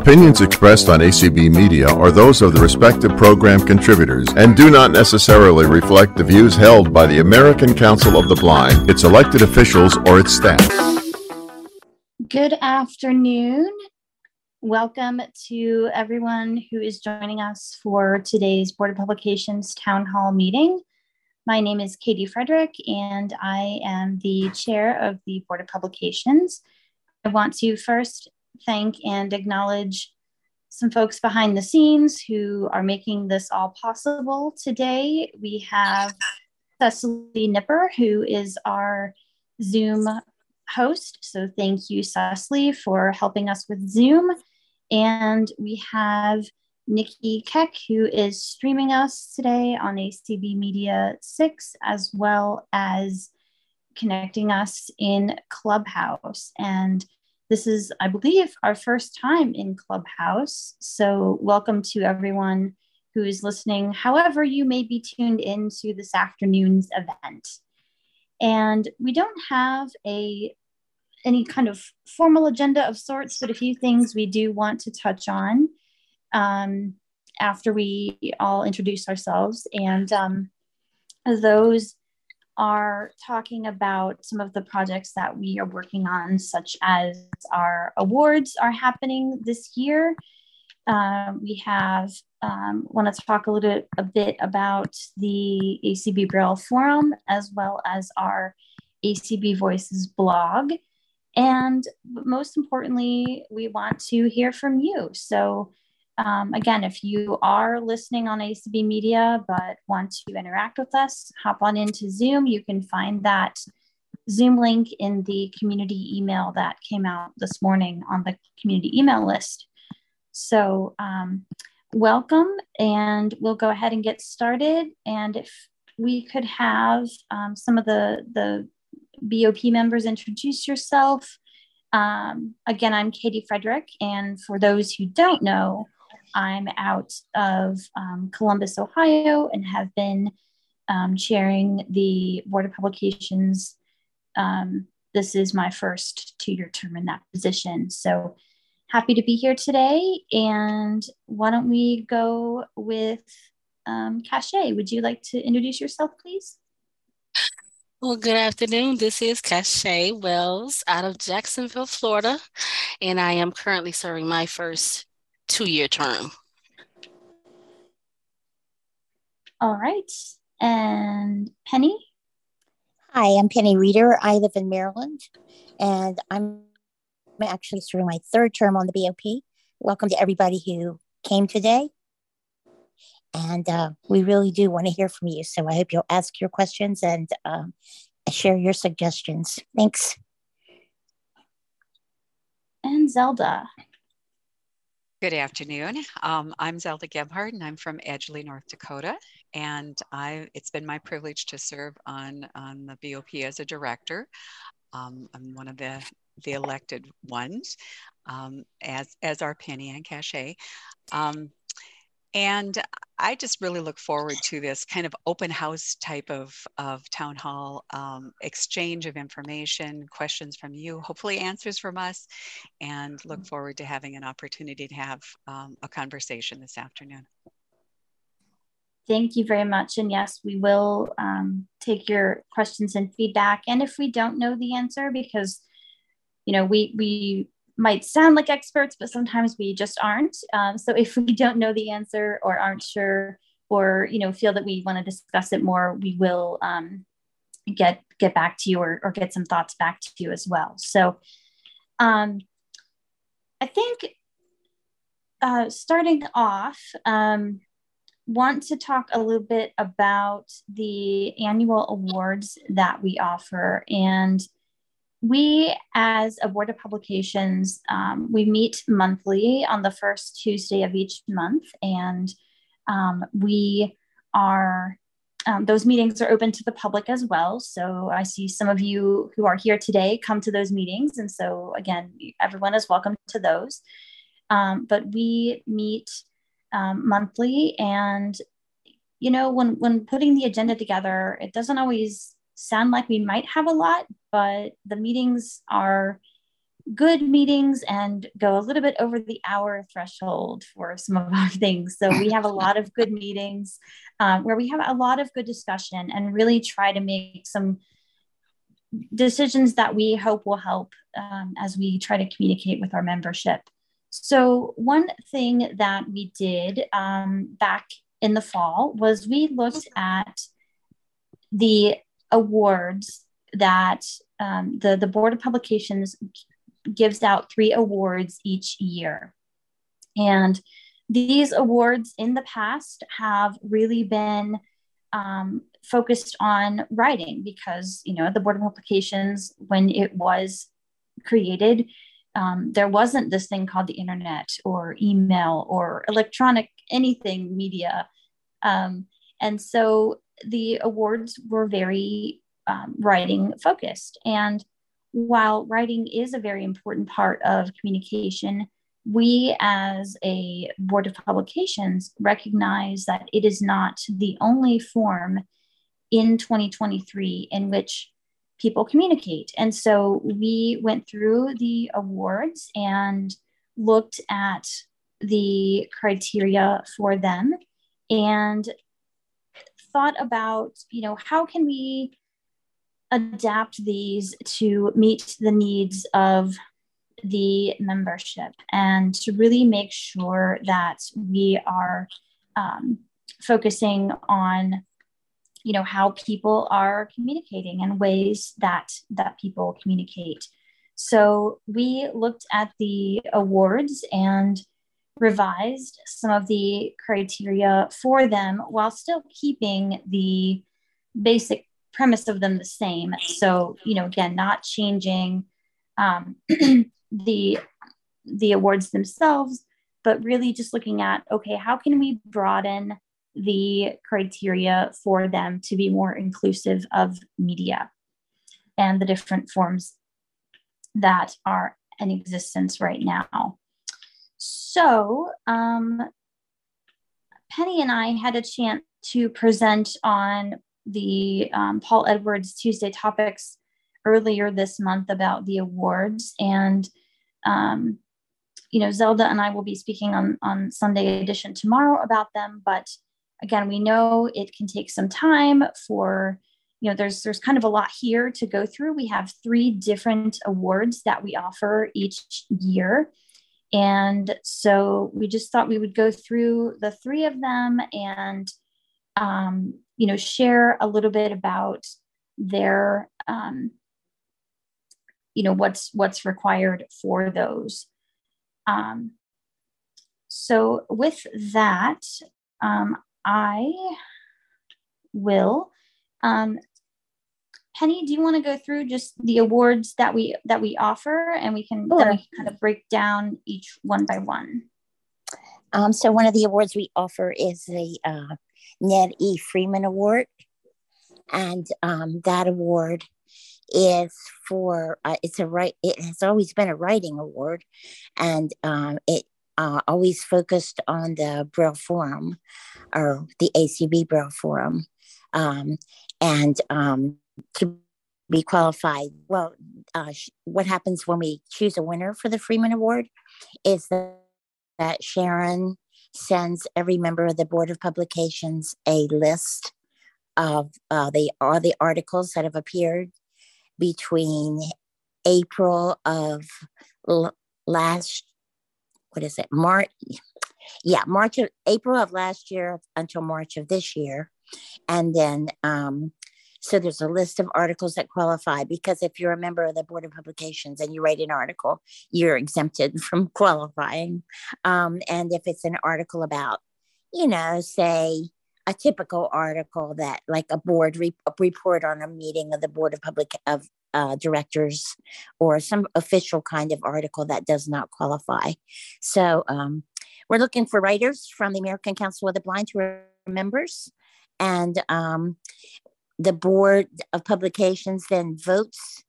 Opinions expressed on ACB Media are those of the respective program contributors and do not necessarily reflect the views held by the American Council of the Blind, its elected officials, or its staff. Good afternoon. Welcome to everyone who is joining us for today's Board of Publications Town Hall meeting. My name is Katie Frederick, and I am the chair of the Board of Publications. I want to first thank and acknowledge some folks behind the scenes who are making this all possible today. We have Cecily Nipper, who is our Zoom host. So thank you, Cecily, for helping us with Zoom. And we have Nikki Keck, who is streaming us today on ACB Media 6, as well as connecting us in Clubhouse. And this is, I believe, our first time in Clubhouse. So, welcome to everyone who is listening, however, you may be tuned into this afternoon's event. And we don't have a any kind of formal agenda of sorts, but a few things we do want to touch on um, after we all introduce ourselves. And um, those are talking about some of the projects that we are working on, such as our awards are happening this year. Um, we have um, want to talk a little bit, a bit about the ACB Braille Forum as well as our ACB Voices blog. And most importantly, we want to hear from you. So um, again, if you are listening on ACB Media but want to interact with us, hop on into Zoom. You can find that Zoom link in the community email that came out this morning on the community email list. So, um, welcome, and we'll go ahead and get started. And if we could have um, some of the, the BOP members introduce yourself. Um, again, I'm Katie Frederick, and for those who don't know, I'm out of um, Columbus, Ohio, and have been um, chairing the Board of Publications. Um, this is my first two year term in that position. So happy to be here today. And why don't we go with um, Cachet? Would you like to introduce yourself, please? Well, good afternoon. This is Cachet Wells out of Jacksonville, Florida, and I am currently serving my first two year term. All right. And Penny? Hi, I'm Penny Reeder. I live in Maryland and I'm actually through my third term on the BOP. Welcome to everybody who came today. And uh, we really do want to hear from you. So I hope you'll ask your questions and um, share your suggestions. Thanks. And Zelda. Good afternoon. Um, I'm Zelda Gebhardt, and I'm from Edgeley, North Dakota. And I, it's been my privilege to serve on, on the BOP as a director. Um, I'm one of the, the elected ones, um, as, as are Penny and Cachet. And I just really look forward to this kind of open house type of, of town hall um, exchange of information, questions from you, hopefully answers from us, and look forward to having an opportunity to have um, a conversation this afternoon. Thank you very much. And yes, we will um, take your questions and feedback. And if we don't know the answer, because you know we we might sound like experts, but sometimes we just aren't. Um, so if we don't know the answer or aren't sure, or you know feel that we want to discuss it more, we will um, get get back to you or, or get some thoughts back to you as well. So um, I think uh, starting off, um, want to talk a little bit about the annual awards that we offer and we as a board of publications um, we meet monthly on the first tuesday of each month and um, we are um, those meetings are open to the public as well. So i see some of you who are here today come to those meetings and so again everyone is welcome to those. Um, but we meet um, monthly and you know when when putting the agenda together it doesn't always sound like we might have a lot, but the meetings are good meetings and go a little bit over the hour threshold for some of our things. So we have a lot of good meetings um, where we have a lot of good discussion and really try to make some decisions that we hope will help um, as we try to communicate with our membership. So, one thing that we did um, back in the fall was we looked at the awards that um, the, the Board of Publications gives out three awards each year. And these awards in the past have really been um, focused on writing because, you know, the Board of Publications, when it was created, um, there wasn't this thing called the internet or email or electronic anything media. Um, and so the awards were very um, writing focused. And while writing is a very important part of communication, we as a board of publications recognize that it is not the only form in 2023 in which people communicate. And so we went through the awards and looked at the criteria for them and thought about, you know, how can we adapt these to meet the needs of the membership and to really make sure that we are um, focusing on you know how people are communicating and ways that that people communicate. So we looked at the awards and revised some of the criteria for them while still keeping the basic premise of them the same. So, you know, again, not changing um, the the awards themselves, but really just looking at okay, how can we broaden the criteria for them to be more inclusive of media and the different forms that are in existence right now. So, um, Penny and I had a chance to present on the um, Paul Edwards Tuesday topics earlier this month about the awards. And, um, you know, Zelda and I will be speaking on, on Sunday edition tomorrow about them. But again, we know it can take some time for, you know, there's there's kind of a lot here to go through. We have three different awards that we offer each year. And so we just thought we would go through the three of them and um, you know, share a little bit about their, um, you know, what's what's required for those. Um, so with that, um, I will. Penny, do you want to go through just the awards that we that we offer, and we can sure. we kind of break down each one by one. Um, so one of the awards we offer is the uh, Ned E. Freeman Award. And um, that award is for, uh, it's a right, it has always been a writing award. And um, it uh, always focused on the Braille Forum or the ACB Braille Forum. Um, and um, to be qualified, well, uh, what happens when we choose a winner for the Freeman Award is that, that Sharon sends every member of the Board of Publications a list of uh, the all the articles that have appeared between April of l- last what is it March yeah March of April of last year until March of this year. And then um, so there's a list of articles that qualify because if you're a member of the Board of Publications and you write an article, you're exempted from qualifying. Um, and if it's an article about, you know, say a typical article that like a board re- a report on a meeting of the Board of Public of uh, directors or some official kind of article that does not qualify. So um, we're looking for writers from the American Council of the Blind who are members. And um, the board of publications then votes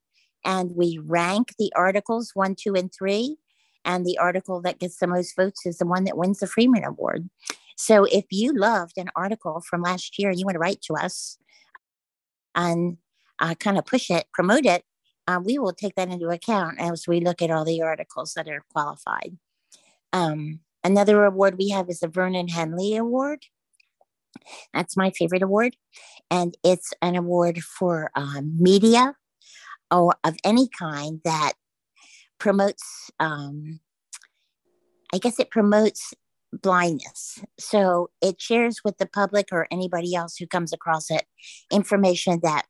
and we rank the articles one, two, and three. And the article that gets the most votes is the one that wins the Freeman Award. So if you loved an article from last year and you want to write to us and uh, kind of push it, promote it, uh, we will take that into account as we look at all the articles that are qualified. Um, another award we have is the Vernon Henley Award. That's my favorite award. And it's an award for um, media or of any kind that promotes, um, I guess it promotes blindness. So it shares with the public or anybody else who comes across it information that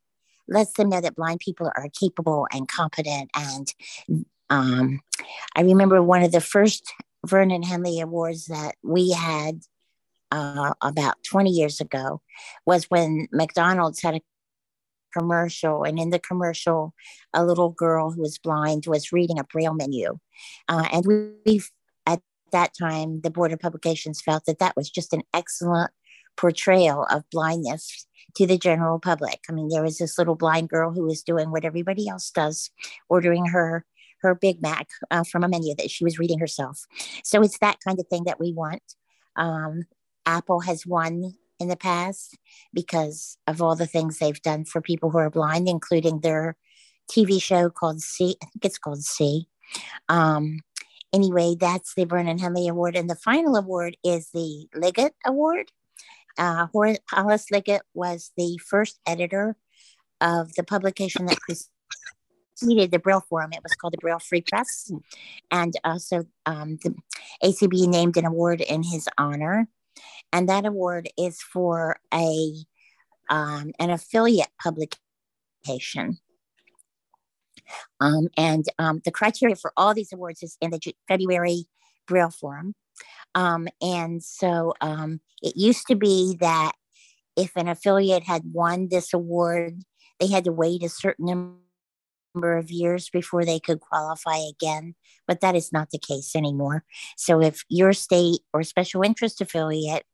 lets them know that blind people are capable and competent. And um, I remember one of the first Vernon Henley Awards that we had uh, about 20 years ago was when McDonald's had a commercial, and in the commercial, a little girl who was blind was reading a braille menu, uh, and we, we at that time the Board of Publications felt that that was just an excellent portrayal of blindness to the general public. I mean, there was this little blind girl who was doing what everybody else does, ordering her her Big Mac uh, from a menu that she was reading herself. So it's that kind of thing that we want. Um, Apple has won in the past because of all the things they've done for people who are blind, including their TV show called See. I think it's called See. Um, anyway, that's the Vernon Henley Award. And the final award is the Liggett Award. Uh, Hollis Liggett was the first editor of the publication that preceded the Braille Forum. It was called the Braille Free Press. And also, um, the ACB named an award in his honor and that award is for a um, an affiliate publication. Um, and um, the criteria for all these awards is in the February Braille Forum. Um, and so um, it used to be that if an affiliate had won this award, they had to wait a certain number of years before they could qualify again. But that is not the case anymore. So if your state or special interest affiliate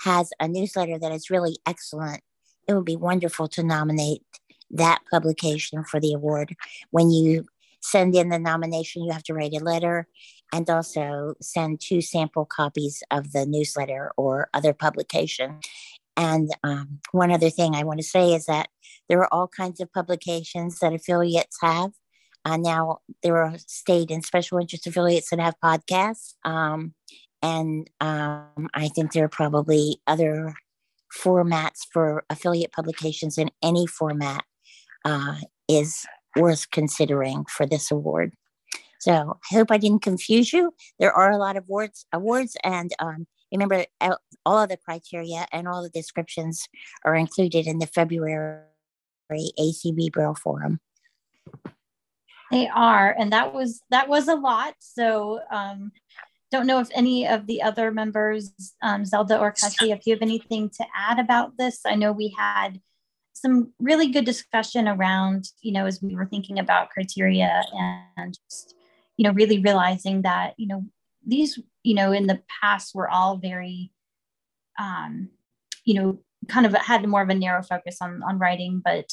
has a newsletter that is really excellent, it would be wonderful to nominate that publication for the award. When you send in the nomination, you have to write a letter and also send two sample copies of the newsletter or other publication. And um, one other thing I want to say is that there are all kinds of publications that affiliates have. Uh, now, there are state and special interest affiliates that have podcasts. Um, and um, I think there are probably other formats for affiliate publications in any format uh, is worth considering for this award. So I hope I didn't confuse you. There are a lot of awards, awards, and um, remember all of the criteria and all the descriptions are included in the February ACB Braille Forum. They are, and that was that was a lot. So um, don't know if any of the other members, um, Zelda or Cachet, if you have anything to add about this. I know we had some really good discussion around, you know, as we were thinking about criteria and just, you know, really realizing that, you know, these, you know, in the past were all very, um, you know, kind of had more of a narrow focus on, on writing, but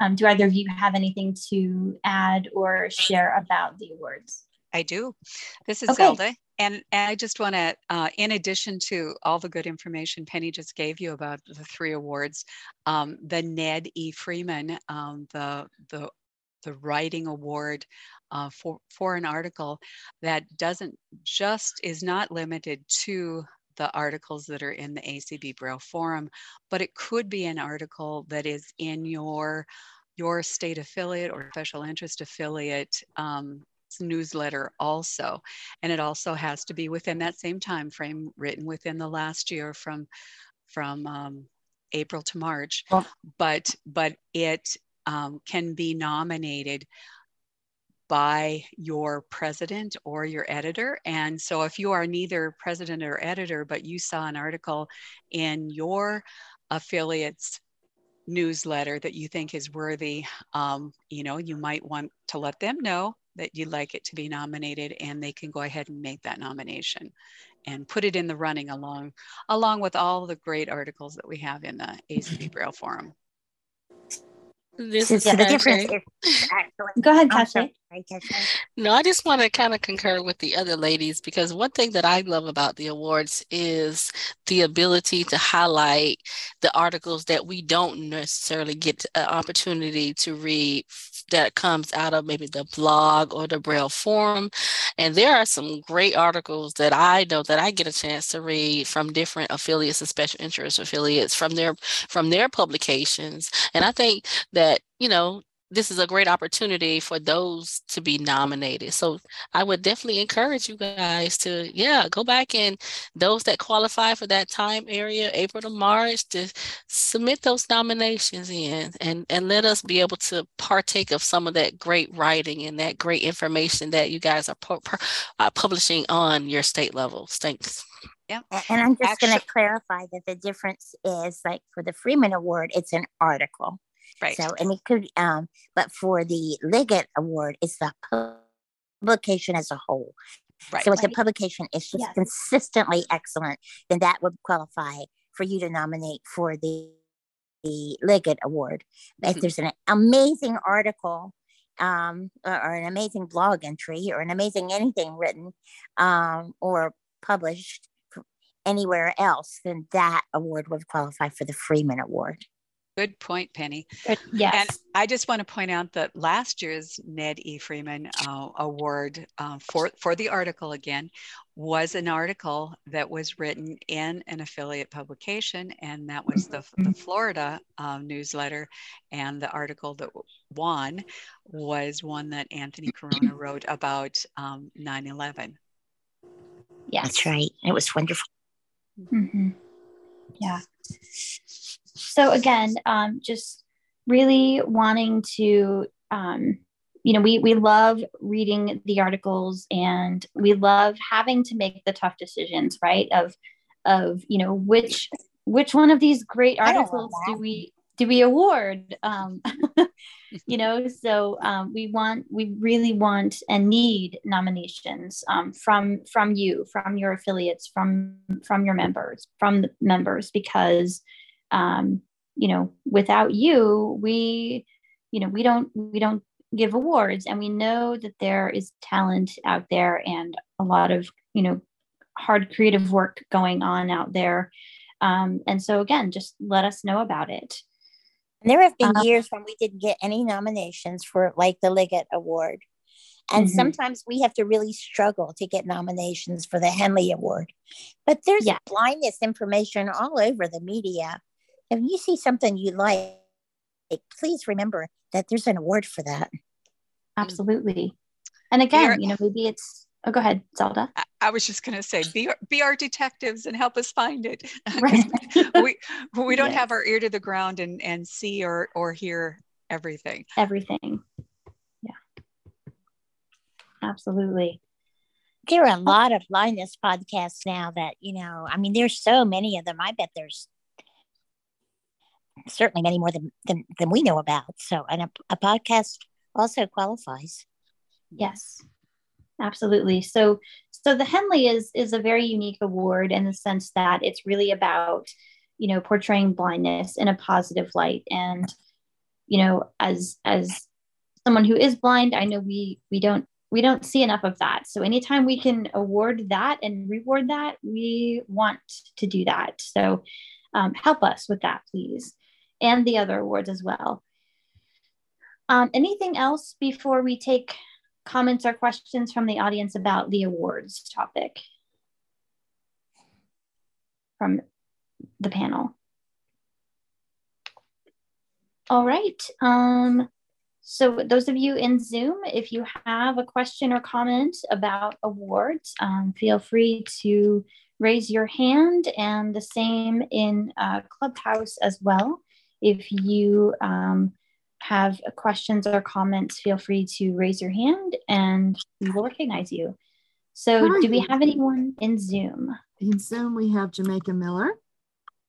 um, do either of you have anything to add or share about the awards? I do. This is okay. Zelda. And, and I just want to, uh, in addition to all the good information Penny just gave you about the three awards, um, the Ned E. Freeman, um, the, the, the writing award uh, for, for an article that doesn't just is not limited to the articles that are in the ACB Braille Forum, but it could be an article that is in your your state affiliate or special interest affiliate um, newsletter also and it also has to be within that same time frame written within the last year from from um, april to march oh. but but it um, can be nominated by your president or your editor. And so, if you are neither president or editor, but you saw an article in your affiliate's newsletter that you think is worthy, um, you know, you might want to let them know that you'd like it to be nominated and they can go ahead and make that nomination and put it in the running along along with all the great articles that we have in the ACB Braille Forum. This is yeah, the difference is actually, go ahead, Cachet. No, I just want to kind of concur with the other ladies because one thing that I love about the awards is the ability to highlight the articles that we don't necessarily get an opportunity to read that comes out of maybe the blog or the Braille Forum. And there are some great articles that I know that I get a chance to read from different affiliates and special interest affiliates from their from their publications. And I think that, you know, this is a great opportunity for those to be nominated. So I would definitely encourage you guys to, yeah, go back and those that qualify for that time area, April to March, to submit those nominations in and, and let us be able to partake of some of that great writing and that great information that you guys are pu- uh, publishing on your state levels. Thanks. Yeah. And I'm just going to clarify that the difference is like for the Freeman Award, it's an article. Right. So, and it could, um, but for the Liggett Award, it's the publication as a whole. Right. So if right. the publication is just yes. consistently excellent, then that would qualify for you to nominate for the the Liggett Award. Mm-hmm. If there's an amazing article um, or, or, an amazing blog entry or an amazing anything written um, or published anywhere else, then that award would qualify for the Freeman Award. Good point, Penny. yes. And I just want to point out that last year's Ned E. Freeman uh, Award uh, for, for the article again was an article that was written in an affiliate publication, and that was the, the Florida uh, newsletter. And the article that won was one that Anthony Corona wrote about um, 9 11. Yes. That's right. It was wonderful. Mm-hmm. Yeah so again, um, just really wanting to, um, you know, we we love reading the articles and we love having to make the tough decisions, right? Of of you know which which one of these great articles do we do we award um, you know so um, we want we really want and need nominations um, from from you from your affiliates from from your members from the members because um, you know without you we you know we don't we don't give awards. And we know that there is talent out there and a lot of you know hard creative work going on out there. Um, and so again just let us know about it. There have been um, years when we didn't get any nominations for like the liggett award. And mm-hmm. sometimes we have to really struggle to get nominations for the henley award. But there's yeah. blindness information all over the media if you see something you like, please remember that there's an award for that. Absolutely. And again, you know, maybe it's, oh, go ahead, Zelda. I, I was just going to say, be, be our detectives and help us find it. Right. we, we don't yes. have our ear to the ground and, and see or, or hear everything. Everything. Yeah. Absolutely. There are a lot of blindness podcasts now that, you know, I mean, there's so many of them. I bet there's certainly many more than, than, than we know about. So, and a, a podcast also qualifies. Yes, absolutely. So, so the Henley is is a very unique award in the sense that it's really about, you know, portraying blindness in a positive light. And, you know, as as someone who is blind, I know we we don't we don't see enough of that. So anytime we can award that and reward that, we want to do that. So um, help us with that, please and the other awards as well. Um, anything else before we take comments or questions from the audience about the awards topic from the panel? All right. Um, so those of you in Zoom, if you have a question or comment about awards, um, feel free to raise your hand and the same in uh, Clubhouse as well. If you um, have questions or comments, feel free to raise your hand and we will recognize you. So, Hi. do we have anyone in Zoom? In Zoom, we have Jamaica Miller.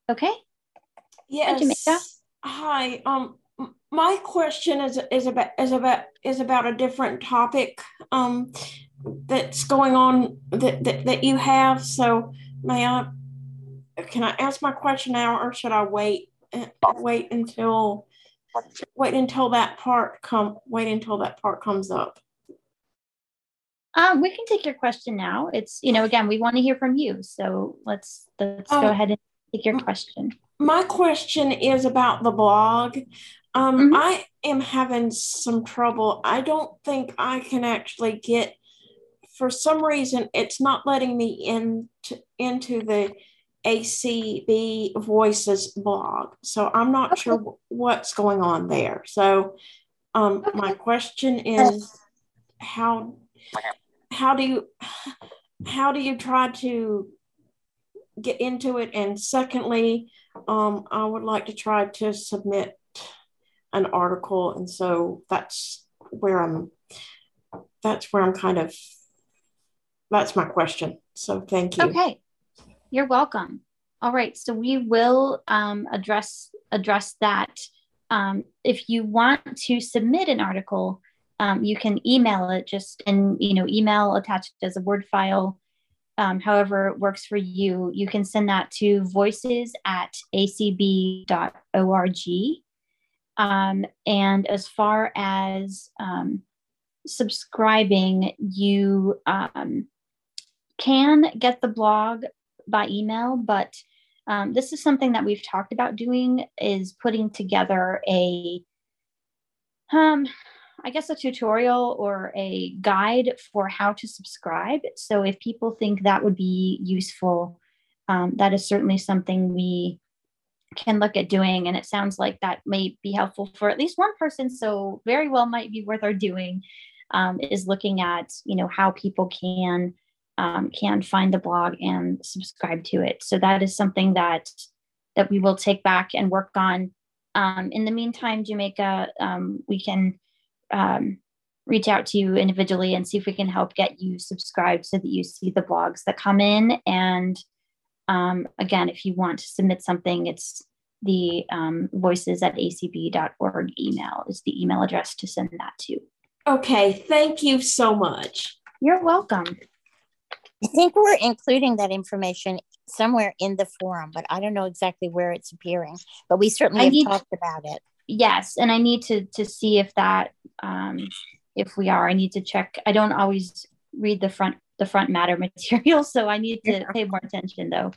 Okay. Yes. Hi, Jamaica. Hi. Um, my question is is about is about is about a different topic um, that's going on that, that that you have. So, may I? Can I ask my question now, or should I wait? Wait until wait until that part come wait until that part comes up Um, we can take your question now. It's you know again we want to hear from you, so let's let's go Oh. ahead and take your question. My question is about the blog. Um, Mhm. I am having some trouble. I don't think I can actually get, for some reason, it's not letting me into into the ACB Voices blog. So I'm not Okay. sure wh- what's going on there. So, um, my question is, how how do you how do you try to get into it? And secondly, um, I would like to try to submit an article, and so that's where I'm. That's where I'm kind of. That's my question. So thank you. Okay, you're welcome. All right, so we will um, address address that. Um, if you want to submit an article, um, you can email it just in you know email attached as a Word file. Um, however it works for you, you can send that to voices at acb.org. Um, and as far as um, subscribing, you can get the blog by email, but um, this is something that we've talked about doing is putting together a um I guess a tutorial or a guide for how to subscribe. So if people think that would be useful, um, that is certainly something we can look at doing. And it sounds like that may be helpful for at least one person. So very well might be worth our doing um, is looking at you know how people can um, can find the blog and subscribe to it. So that is something that that we will take back and work on. Um, in the meantime, Jamaica, um, we can um, reach out to you individually and see if we can help get you subscribed so that you see the blogs that come in. And um, again, if you want to submit something, it's the um, voices at acb.org email is the email address to send that to. Okay. Thank you so much. You're welcome. I think we're including that information somewhere in the forum, but I don't know exactly where it's appearing. But we certainly I have need- talked about it. Yes, and I need to to see if that um, if we are. I need to check. I don't always read the front the front matter material, so I need to Yeah. pay more attention though.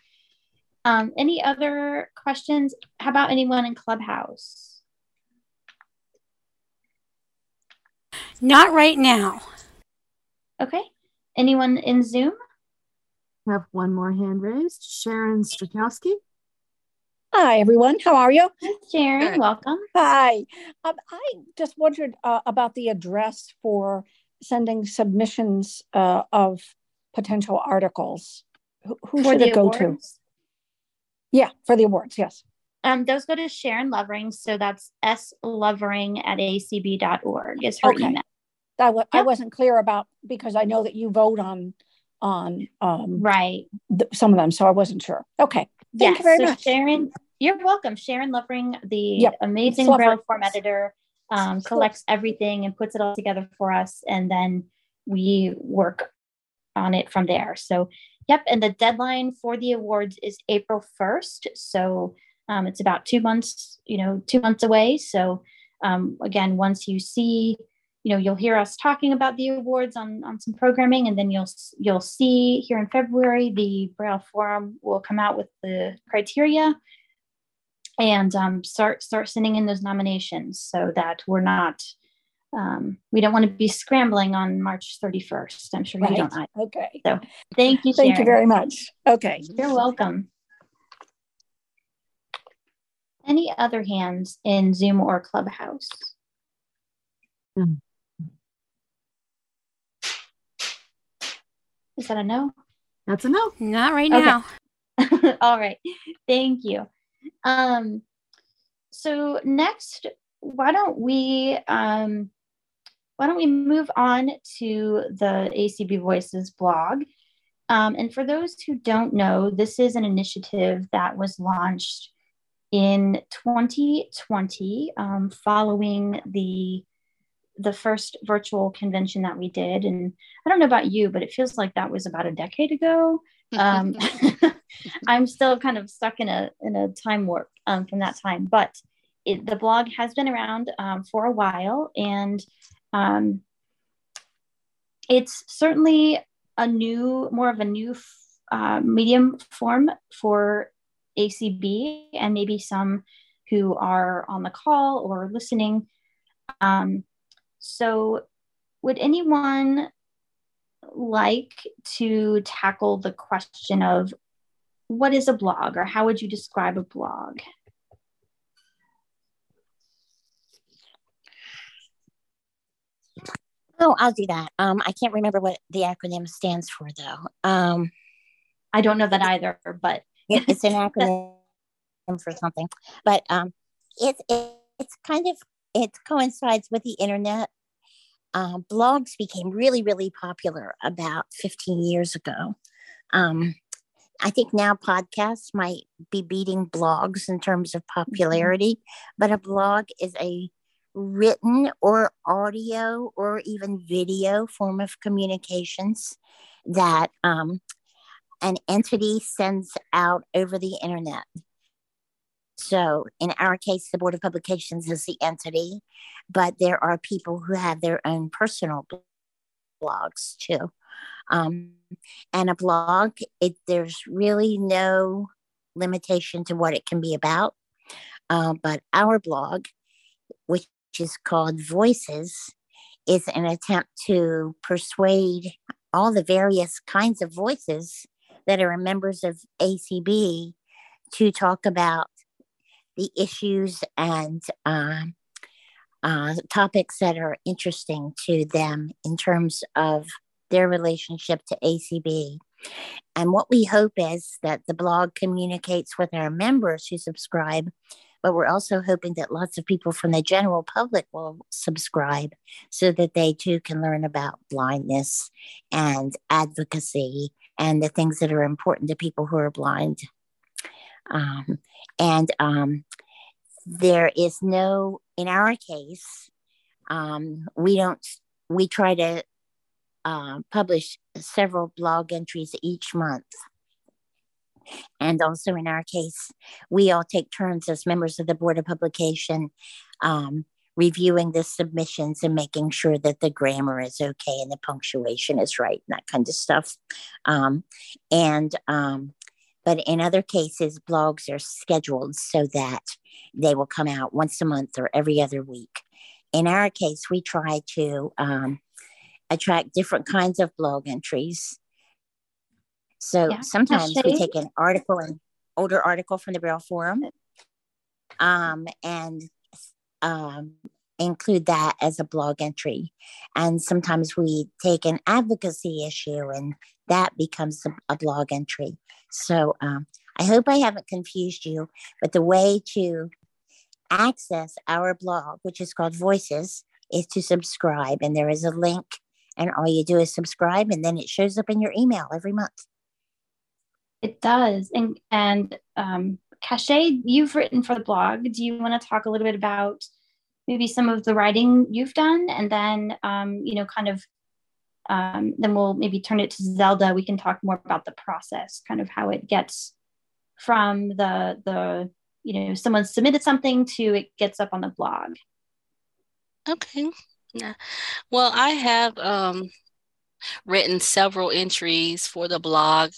Um, any other questions? How about anyone in Clubhouse? Not right now. Okay. Anyone in Zoom? Have one more hand raised. Sharon Strakowski. Hi, everyone. How are you? Sharon, welcome. Hi. Um, I just wondered uh, about the address for sending submissions uh, of potential articles. Who, who should the it go to? Yeah, for the awards. Yes. um, those go to Sharon Lovering. So that's slovering at acb.org is her Okay. email. I wa- I wasn't clear about because I know that you vote on on um, Right. th- some of them, so I wasn't sure. Okay. Thank you very so much. Sharon, you're welcome. Sharon Lovering, the Yep. amazing Lovering. Braille Forum editor, um, collects everything and puts it all together for us, and then we work on it from there. So, yep. And the deadline for the awards is April 1st. So um, it's about two months, you know, two months away. So um, again, once you see, you know, you'll hear us talking about the awards on on some programming, and then you'll you'll see here in February the Braille Forum will come out with the criteria and um, start start sending in those nominations so that we're not um, we don't want to be scrambling on March 31st. I'm sure you don't. either. Okay. So thank you, Thank you very much. Okay. You're welcome. Any other hands in Zoom or Clubhouse? Hmm. Is that a no? That's a no. Not right Okay. now. All right. Thank you. Um, so next, why don't we um, why don't we move on to the ACB Voices blog? Um, and for those who don't know, this is an initiative that was launched in 2020 um, following the the first virtual convention that we did. And I don't know about you, but it feels like that was about a decade ago. Um, I'm still kind of stuck in a in a time warp um, from that time, but it, the blog has been around um, for a while, and um, it's certainly a new, more of a new uh, medium form for ACB and maybe some who are on the call or listening. Um, so, would anyone like to tackle the question of what is a blog or how would you describe a blog? Oh, I'll do that. Um, I can't remember what the acronym stands for, though. Um, I don't know that either, but it's an acronym for something. But um, it's it, it's kind of it coincides with the internet. Um, blogs became really really popular about 15 years ago. Um, I think now podcasts might be beating blogs in terms of popularity, but a blog is a written or audio or even video form of communications that um, an entity sends out over the internet. So, in our case, the Board of Publications is the entity, but there are people who have their own personal blogs too. Um, and a blog, it, there's really no limitation to what it can be about. Uh, but our blog, which is called Voices, is an attempt to persuade all the various kinds of voices that are members of ACB to talk about the issues and uh, uh, topics that are interesting to them in terms of their relationship to ACB. And what we hope is that the blog communicates with our members who subscribe but we're also hoping that lots of people from the general public will subscribe so that they too can learn about blindness and advocacy and the things that are important to people who are blind. Um, and um, there is no, in our case, um, we don't, we try to uh, publish several blog entries each month. And also in our case, we all take turns as members of the Board of Publication um, reviewing the submissions and making sure that the grammar is okay and the punctuation is right and that kind of stuff. Um, and um, but in other cases, blogs are scheduled so that they will come out once a month or every other week. In our case, we try to um, attract different kinds of blog entries so yeah. sometimes we take an article, an older article from the Braille Forum, um, and um, include that as a blog entry. And sometimes we take an advocacy issue and that becomes a, a blog entry. So um, I hope I haven't confused you, but the way to access our blog, which is called Voices, is to subscribe. And there is a link, and all you do is subscribe, and then it shows up in your email every month. It does. And and um, Cachet, you've written for the blog. Do you want to talk a little bit about maybe some of the writing you've done, and then um, you know, kind of um, then we'll maybe turn it to Zelda. We can talk more about the process, kind of how it gets from the the you know someone submitted something to it gets up on the blog. Okay. Yeah. Well, I have um written several entries for the blog,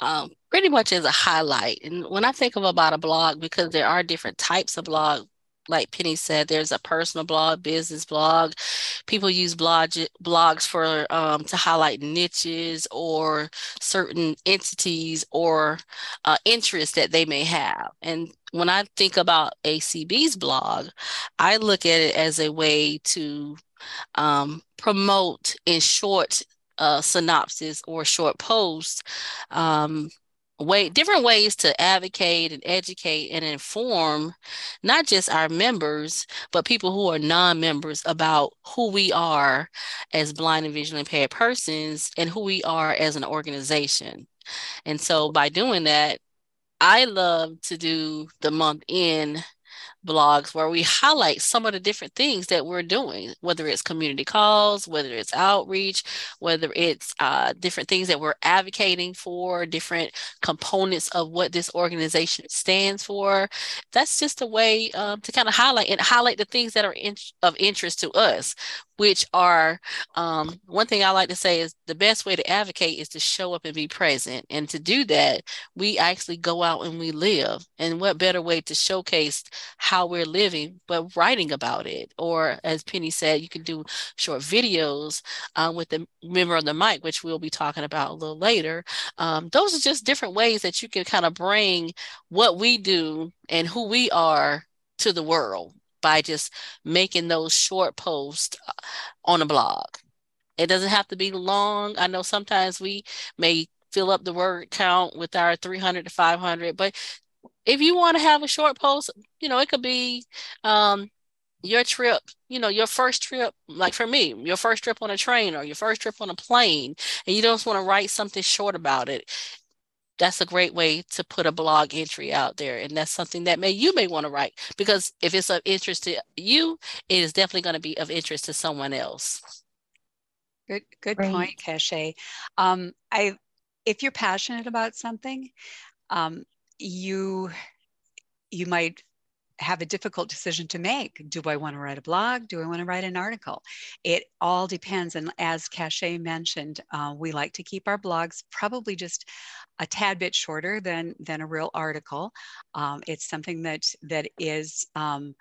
um, pretty much as a highlight. And when I think of about a blog, because there are different types of blog, like Penny said, there's a personal blog, business blog. People use blog blogs for um, to highlight niches or certain entities or uh, interests that they may have. And when I think about ACB's blog, I look at it as a way to um, promote in short uh, synopsis or short post um, way different ways to advocate and educate and inform not just our members but people who are non-members about who we are as blind and visually impaired persons and who we are as an organization. And so by doing that i love to do the month in blogs where we highlight some of the different things that we're doing, whether it's community calls, whether it's outreach, whether it's uh, different things that we're advocating for, different components of what this organization stands for. That's just a way um, to kind of highlight and highlight the things that are in, of interest to us. Which are um, one thing I like to say is the best way to advocate is to show up and be present. And to do that, we actually go out and we live. And what better way to showcase how we're living, but writing about it? Or as Penny said, you can do short videos um, with the member of the mic, which we'll be talking about a little later. Um, those are just different ways that you can kind of bring what we do and who we are to the world by just making those short posts uh, on a blog. It doesn't have to be long. I know sometimes we may fill up the word count with our 300 to 500, but if you want to have a short post, you know, it could be um, your trip, you know, your first trip, like for me, your first trip on a train or your first trip on a plane, and you just want to write something short about it that's a great way to put a blog entry out there and that's something that may you may want to write because if it's of interest to you it is definitely going to be of interest to someone else good good right. point Cachet. um, i if you're passionate about something um, you you might have a difficult decision to make. Do I want to write a blog? Do I want to write an article? It all depends. And as Cachet mentioned, uh, we like to keep our blogs probably just a tad bit shorter than than a real article. Um, it's something that that is um,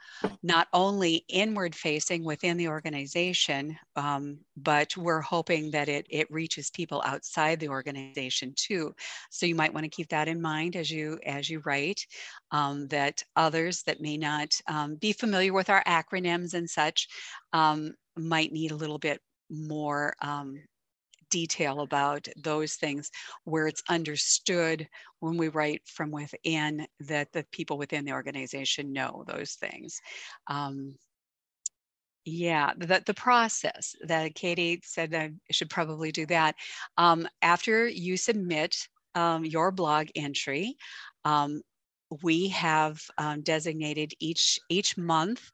not only inward facing within the organization, um, but we're hoping that it it reaches people outside the organization too. So you might want to keep that in mind as you as you write. Um, that others that may not um, be familiar with our acronyms and such um, might need a little bit more um, detail about those things where it's understood when we write from within that the people within the organization know those things. Um, yeah, the, the process that Katie said I should probably do that. Um, after you submit um, your blog entry, um, we have um, designated each each month.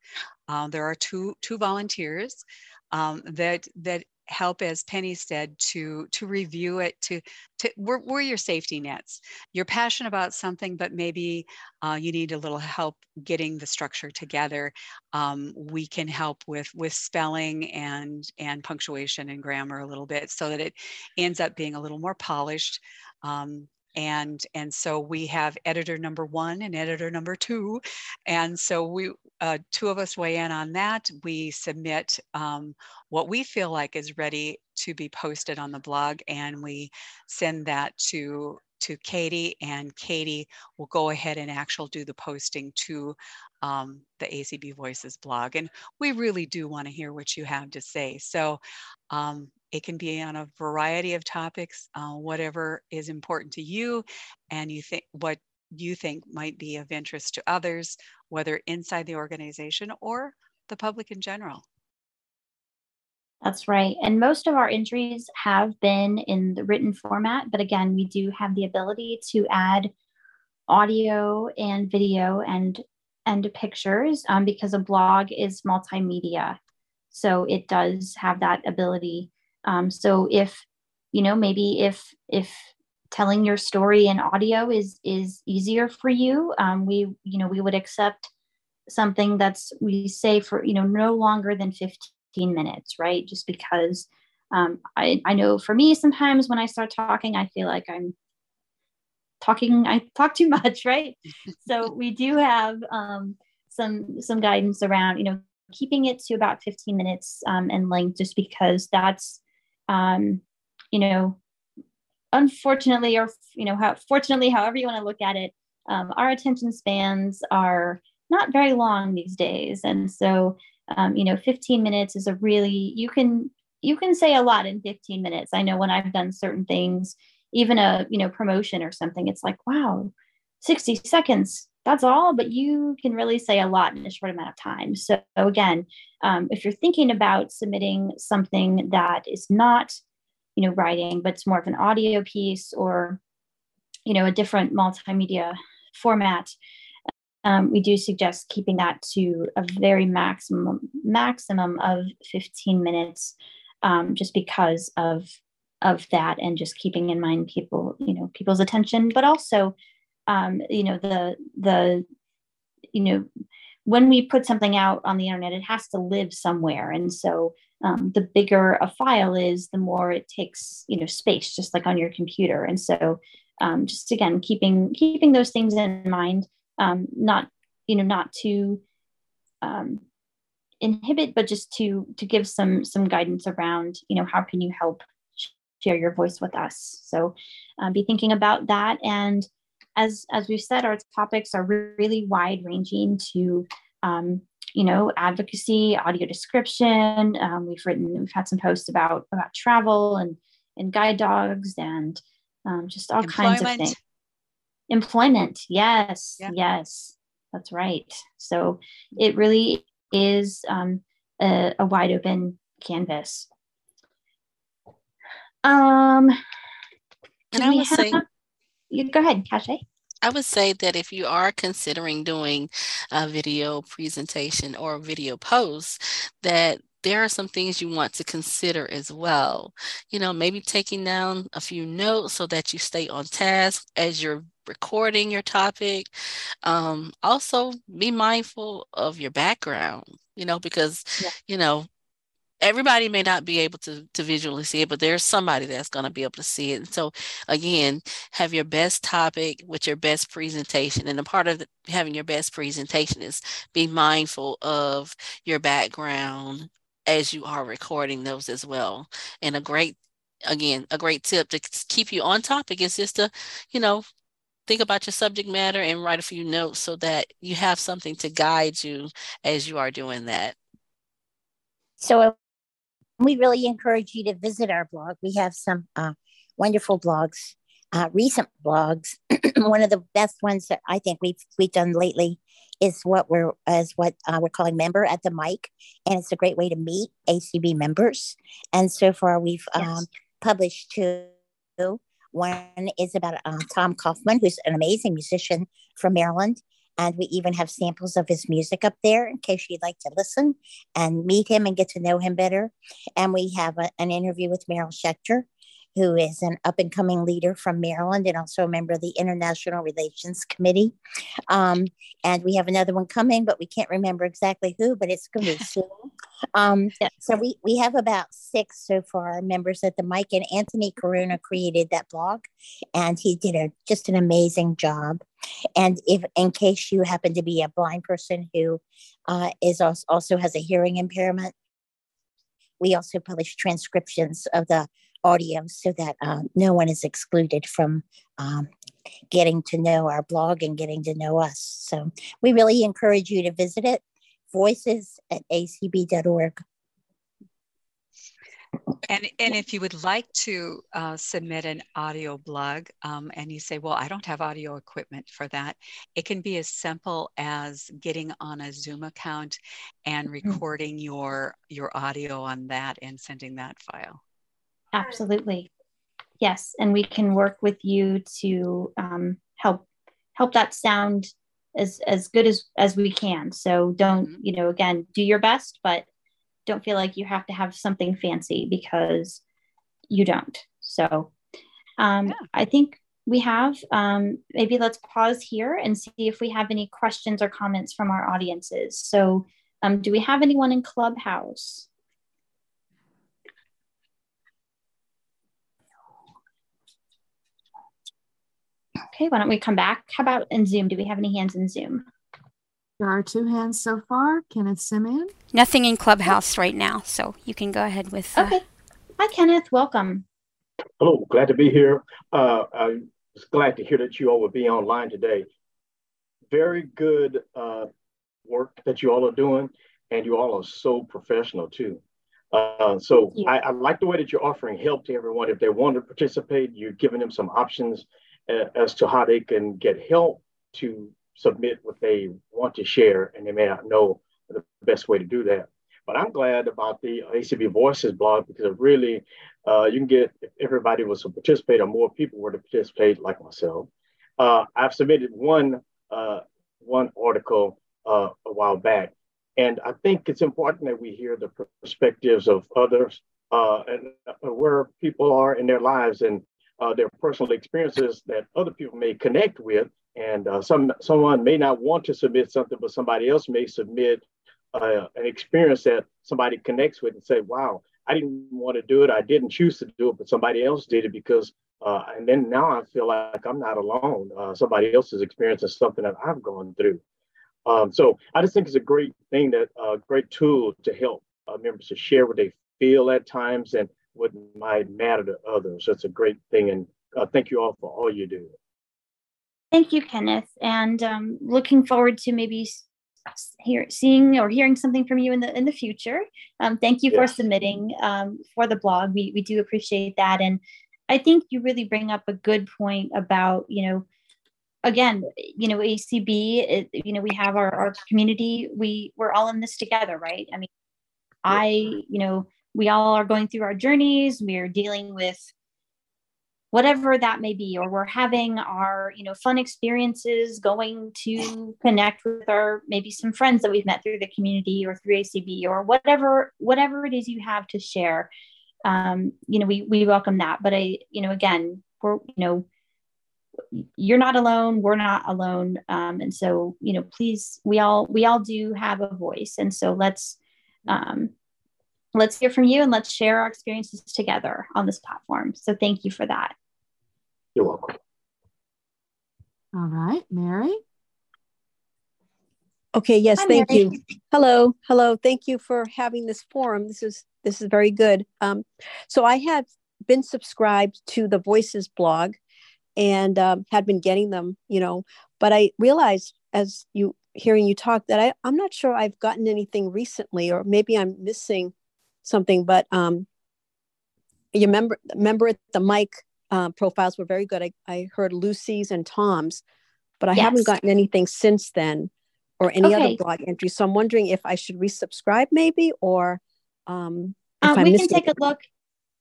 Uh, there are two two volunteers um, that that help as penny said to to review it to to we're, we're your safety nets. You're passionate about something but maybe uh, you need a little help getting the structure together. Um, we can help with with spelling and and punctuation and grammar a little bit so that it ends up being a little more polished. Um, and and so we have editor number one and editor number two and so we uh, two of us weigh in on that we submit um, what we feel like is ready to be posted on the blog and we send that to to Katie and Katie will go ahead and actually do the posting to um, the ACB Voices blog. And we really do want to hear what you have to say. So um, it can be on a variety of topics, uh, whatever is important to you and you think what you think might be of interest to others, whether inside the organization or the public in general. That's right. And most of our entries have been in the written format, but again, we do have the ability to add audio and video and and pictures um, because a blog is multimedia. So it does have that ability um, so if you know maybe if if telling your story in audio is is easier for you, um, we you know we would accept something that's we say for you know no longer than 15 minutes, right? Just because um, I, I know for me sometimes when I start talking, I feel like I'm talking I talk too much, right? so we do have um, some some guidance around you know keeping it to about 15 minutes um, in length, just because that's um, you know, unfortunately, or you know, how fortunately, however you want to look at it, um, our attention spans are not very long these days, and so um, you know, 15 minutes is a really you can you can say a lot in 15 minutes. I know when I've done certain things, even a you know promotion or something, it's like wow, 60 seconds that's all, but you can really say a lot in a short amount of time. So, again, um, if you're thinking about submitting something that is not, you know, writing, but it's more of an audio piece or, you know, a different multimedia format, um, we do suggest keeping that to a very maximum maximum of 15 minutes, um, just because of of that, and just keeping in mind people, you know, people's attention, but also um, you know the the you know when we put something out on the internet it has to live somewhere and so um, the bigger a file is, the more it takes, you know, space, just like on your computer. And so, um, just again, keeping keeping those things in mind, um, not you know, not to um, inhibit, but just to to give some some guidance around, you know, how can you help share your voice with us? So, uh, be thinking about that. And as as we've said, our topics are really wide ranging to um, you know, advocacy, audio description. Um, we've written, we've had some posts about about travel and and guide dogs and um, just all Employment. kinds of things. Employment, yes, yeah. yes, that's right. So it really is um, a, a wide open canvas. Um, and I would have, say, you go ahead, Cachet. I would say that if you are considering doing a video presentation or a video post, that there are some things you want to consider as well. You know, maybe taking down a few notes so that you stay on task as you're recording your topic. Um, also, be mindful of your background, you know, because, yeah. you know, everybody may not be able to to visually see it but there's somebody that's going to be able to see it. And so again have your best topic with your best presentation. And a part of the, having your best presentation is be mindful of your background as you are recording those as well. And a great again a great tip to keep you on topic is just to you know think about your subject matter and write a few notes so that you have something to guide you as you are doing that. So we really encourage you to visit our blog. We have some uh, wonderful blogs, uh, recent blogs. One of the best ones that I think we've we've done lately is what we're as what uh, we're calling member at the mic, and it's a great way to meet ACB members. And so far, we've yes. um, published two. One is about uh, Tom Kaufman, who's an amazing musician from Maryland, and we even have samples of his music up there in case you'd like to listen and meet him and get to know him better. And we have a, an interview with Meryl Schechter, who is an up and coming leader from Maryland and also a member of the International Relations Committee. Um, and we have another one coming, but we can't remember exactly who, but it's going to be soon. Um, so we, we have about six so far members at the mic, and Anthony Corona created that blog, and he did a just an amazing job. And if in case you happen to be a blind person who uh, is also, also has a hearing impairment, we also publish transcriptions of the audio so that uh, no one is excluded from um, getting to know our blog and getting to know us. So we really encourage you to visit it, voices at acb.org. And, and if you would like to uh, submit an audio blog um, and you say, well, I don't have audio equipment for that, it can be as simple as getting on a Zoom account and mm-hmm. recording your, your audio on that and sending that file. Absolutely. Yes. And we can work with you to um, help help that sound as as good as as we can. So don't, mm-hmm. you know, again, do your best, but don't feel like you have to have something fancy because you don't. So um, yeah. I think we have. Um, maybe let's pause here and see if we have any questions or comments from our audiences. So um, do we have anyone in Clubhouse? Okay, why don't we come back? How about in Zoom? Do we have any hands in Zoom? There are two hands so far. Kenneth Simeon. Nothing in Clubhouse right now, so you can go ahead with. Uh... Okay. Hi, Kenneth. Welcome. Hello, glad to be here. Uh, I was glad to hear that you all would be online today. Very good uh, work that you all are doing, and you all are so professional too. Uh, so I, I, like the way that you're offering help to everyone. If they want to participate, you're giving them some options as to how they can get help to submit what they want to share, and they may not know the best way to do that. But I'm glad about the ACB Voices blog because it really, uh, you can get, if everybody was to participate or more people were to participate like myself. Uh, I've submitted one, uh, one article uh, a while back, and I think it's important that we hear the perspectives of others uh, and where people are in their lives and uh, their personal experiences that other people may connect with. And uh, some someone may not want to submit something, but somebody else may submit uh, an experience that somebody connects with and say, wow, I didn't want to do it. I didn't choose to do it, but somebody else did it because, uh, and then now I feel like I'm not alone. Uh, somebody else is experiencing something that I've gone through. Um, so I just think it's a great thing that a uh, great tool to help members to share what they feel at times and what might matter to others. That's a great thing. And uh, thank you all for all you do. Thank you, Kenneth. And um, looking forward to maybe hear, seeing or hearing something from you in the in the future. Um, thank you yes. for submitting um, for the blog. We we do appreciate that, and I think you really bring up a good point about you know, again, you know, ACB. It, you know, we have our our community. We we're all in this together, right? I mean, I you know, we all are going through our journeys. We are dealing with whatever that may be or we're having our you know fun experiences going to connect with our maybe some friends that we've met through the community or through acb or whatever whatever it is you have to share. Um, you know we we welcome that. But i you know again we're you know you're not alone. We're not alone. Um, and so you know please we all we all do have a voice. And so let's um, let's hear from you and let's share our experiences together on this platform so thank you for that you're welcome. All right, Mary. Okay, yes, Hi, thank Mary. you. Hello, hello. Thank you for having this forum. This is this is very good. Um, so I have been subscribed to the Voices blog and um, had been getting them, you know, but I realized as you hearing you talk that I, I'm not sure I've gotten anything recently, or maybe I'm missing something. But um, you remember remember at the mic uh, profiles were very good. I, I heard Lucy's and Tom's, but I yes. haven't gotten anything since then or any okay. other blog entry. So I'm wondering if I should resubscribe maybe or um, um we can take a look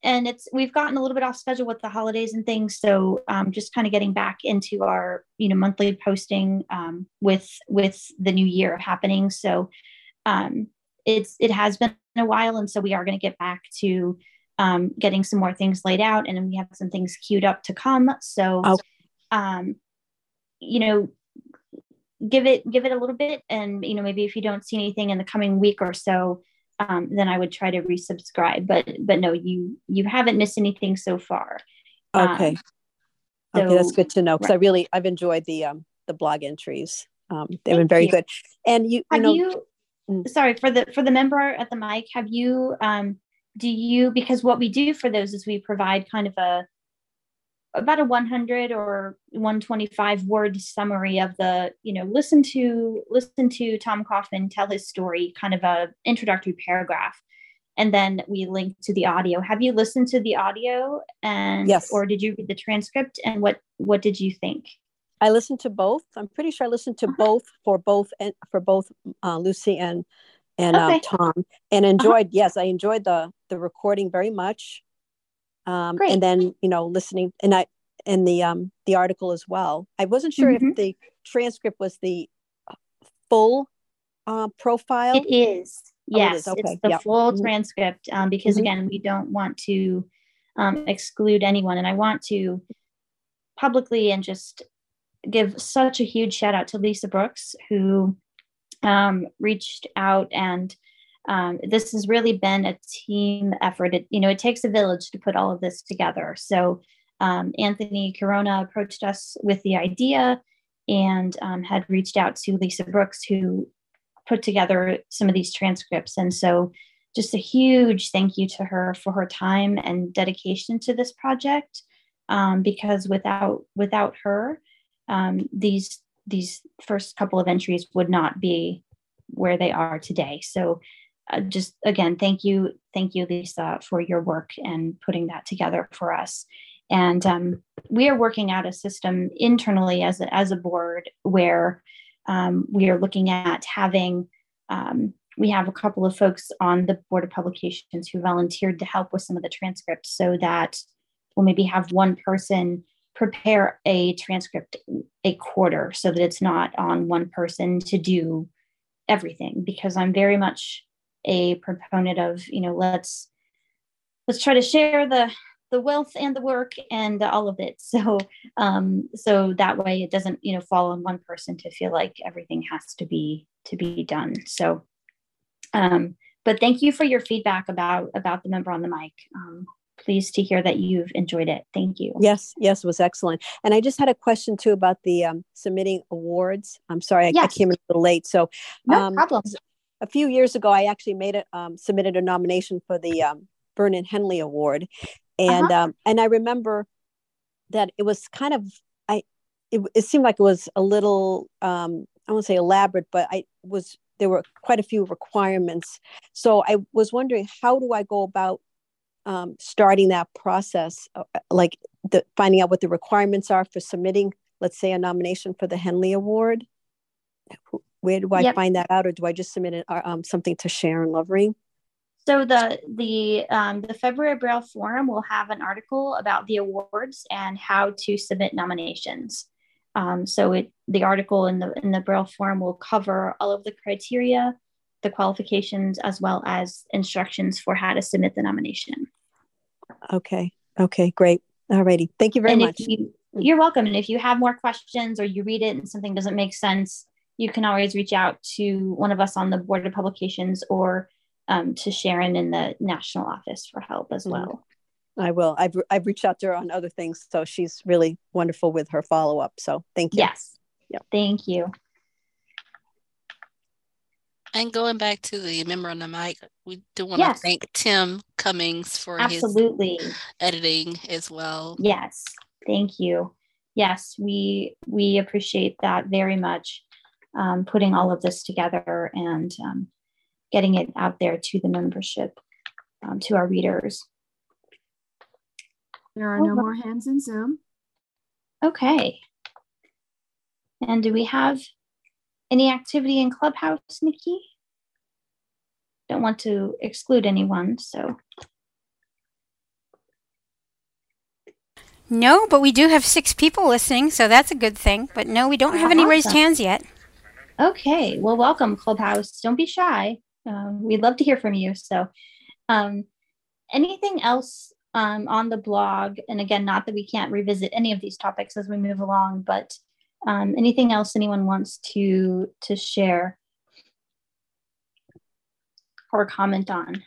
and it's we've gotten a little bit off schedule with the holidays and things so um, just kind of getting back into our you know monthly posting um, with with the new year happening so um, it's it has been a while and so we are going to get back to um, getting some more things laid out, and we have some things queued up to come. So, okay. um, you know, give it give it a little bit, and you know, maybe if you don't see anything in the coming week or so, um, then I would try to resubscribe. But but no, you you haven't missed anything so far. Okay. Um, so, okay, that's good to know because right. I really I've enjoyed the um the blog entries. Um, they've Thank been very you. good. And you, have you know, you. Sorry for the for the member at the mic. Have you um do you because what we do for those is we provide kind of a about a 100 or 125 word summary of the you know listen to listen to tom kaufman tell his story kind of a introductory paragraph. And then we link to the audio. Have you listened to the audio and yes. or did you read the transcript? And what what did you think i listened to both i'm pretty sure i listened to uh-huh. both for both and for both uh, lucy and and um, okay. um, Tom, and uh-huh. enjoyed. Uh-huh. Yes, I enjoyed the the recording very much. Um, Great. And then you know listening and I and the um the article as well. I wasn't sure mm-hmm. if the transcript was the uh, full uh, profile. It is. Oh, yes, it is. Okay. it's the yep. full mm-hmm. transcript um, because mm-hmm. again, we don't want to um, exclude anyone, and I want to publicly and just give such a huge shout out to Lisa Brooks who um, reached out and um, this has really been a team effort. It, you know, it takes a village to put all of this together. So um, Anthony Corona approached us with the idea and um, had reached out to Lisa Brooks, who put together some of these transcripts. And so, just a huge thank you to her for her time and dedication to this project. Um, because without without her, um, these these first couple of entries would not be where they are today. So uh, just again, thank you, thank you, Lisa, for your work and putting that together for us. And um, we are working out a system internally as a, as a board where um, we are looking at having, um, we have a couple of folks on the Board of Publications who volunteered to help with some of the transcripts so that we'll maybe have one person prepare a transcript a quarter so that it's not on one person to do everything because i'm very much a proponent of you know let's let's try to share the the wealth and the work and all of it so um so that way it doesn't you know fall on one person to feel like everything has to be to be done so Um, but thank you for your feedback about about the member on the mic. Um, pleased to hear that you've enjoyed it. Thank you. Yes, yes, it was excellent. And I just had a question too about the um, submitting awards. I'm sorry, I, yes. I, came in a little late. So, no um, problem. A few years ago, I actually made it um, submitted a nomination for the um, Vernon Henley Award, and uh-huh. um, and I remember that it was kind of I it, it seemed like it was a little um, I won't say elaborate, but I was there were quite a few requirements. So I was wondering, how do I go about um, starting that process, uh, like the, finding out what the requirements are for submitting, let's say, a nomination for the Henley Award? Where do I yep. find that out, or do I just submit it, uh, um, something to Sharon Lovering? So the the um, the February Braille Forum will have an article about the awards and how to submit nominations. Um, so it the article in the in the Braille Forum will cover all of the criteria, the qualifications, as well as instructions for how to submit the nomination. Okay. Okay. Great. Alrighty. Thank you very and much. You, you're welcome. And if you have more questions or you read it and something doesn't make sense, you can always reach out to one of us on the board of publications or um, to Sharon in the national office for help as mm-hmm. well. I will. I've I've reached out to her on other things, so she's really wonderful with her follow up. So thank you. Yes. Yeah. Thank you. And going back to the member on the mic, we do want yes. to thank Tim Cummings for absolutely his editing as well. Yes, thank you. Yes, we we appreciate that very much. Um, putting all of this together and um, getting it out there to the membership, um, to our readers. There are no more hands in Zoom. Okay. And do we have any activity in Clubhouse, Nikki? Don't want to exclude anyone, so. No, but we do have six people listening, so that's a good thing. But no, we don't have any raised hands yet. Okay, well, welcome, Clubhouse. Don't be shy. Uh, we'd love to hear from you. So, um, anything else um, on the blog. And again, not that we can't revisit any of these topics as we move along, but um, anything else anyone wants to to share or comment on?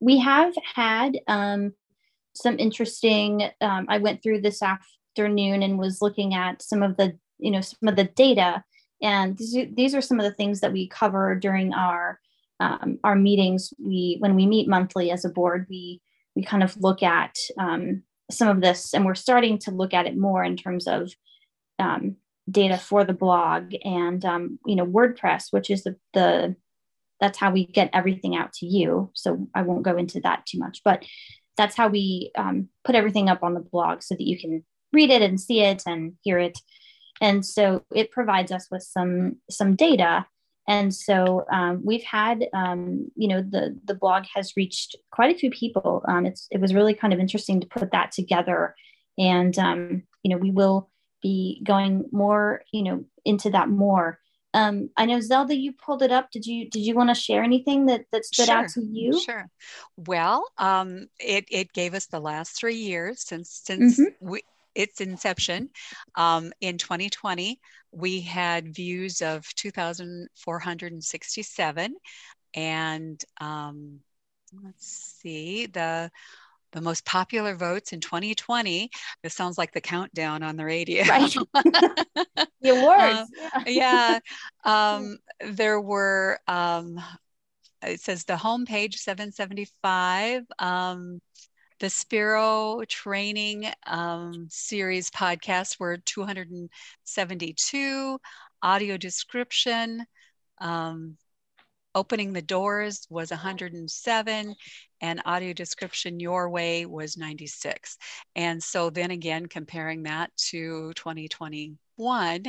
We have had um, some interesting. Um, I went through this afternoon and was looking at some of the you know some of the data, and these are, these are some of the things that we cover during our um, our meetings, we when we meet monthly as a board, we we kind of look at um, some of this, and we're starting to look at it more in terms of um, data for the blog and um, you know WordPress, which is the the that's how we get everything out to you. So I won't go into that too much, but that's how we um, put everything up on the blog so that you can read it and see it and hear it. And so it provides us with some some data and so um, we've had um, you know the the blog has reached quite a few people um, it's it was really kind of interesting to put that together and um, you know we will be going more you know into that more um, I know Zelda, you pulled it up. Did you did you want to share anything that that stood sure, out to you? Sure. Well, um, it it gave us the last three years since since mm-hmm. we its inception. Um, in 2020, we had views of 2,467. And um, let's see, the the most popular votes in 2020. This sounds like the countdown on the radio. Right. the awards. Uh, yeah. Um, there were, um, it says the homepage 775. The Spiro training um, series podcasts were 272, audio description, um, opening the doors was 107 and audio description your way was 96 and so then again comparing that to 2021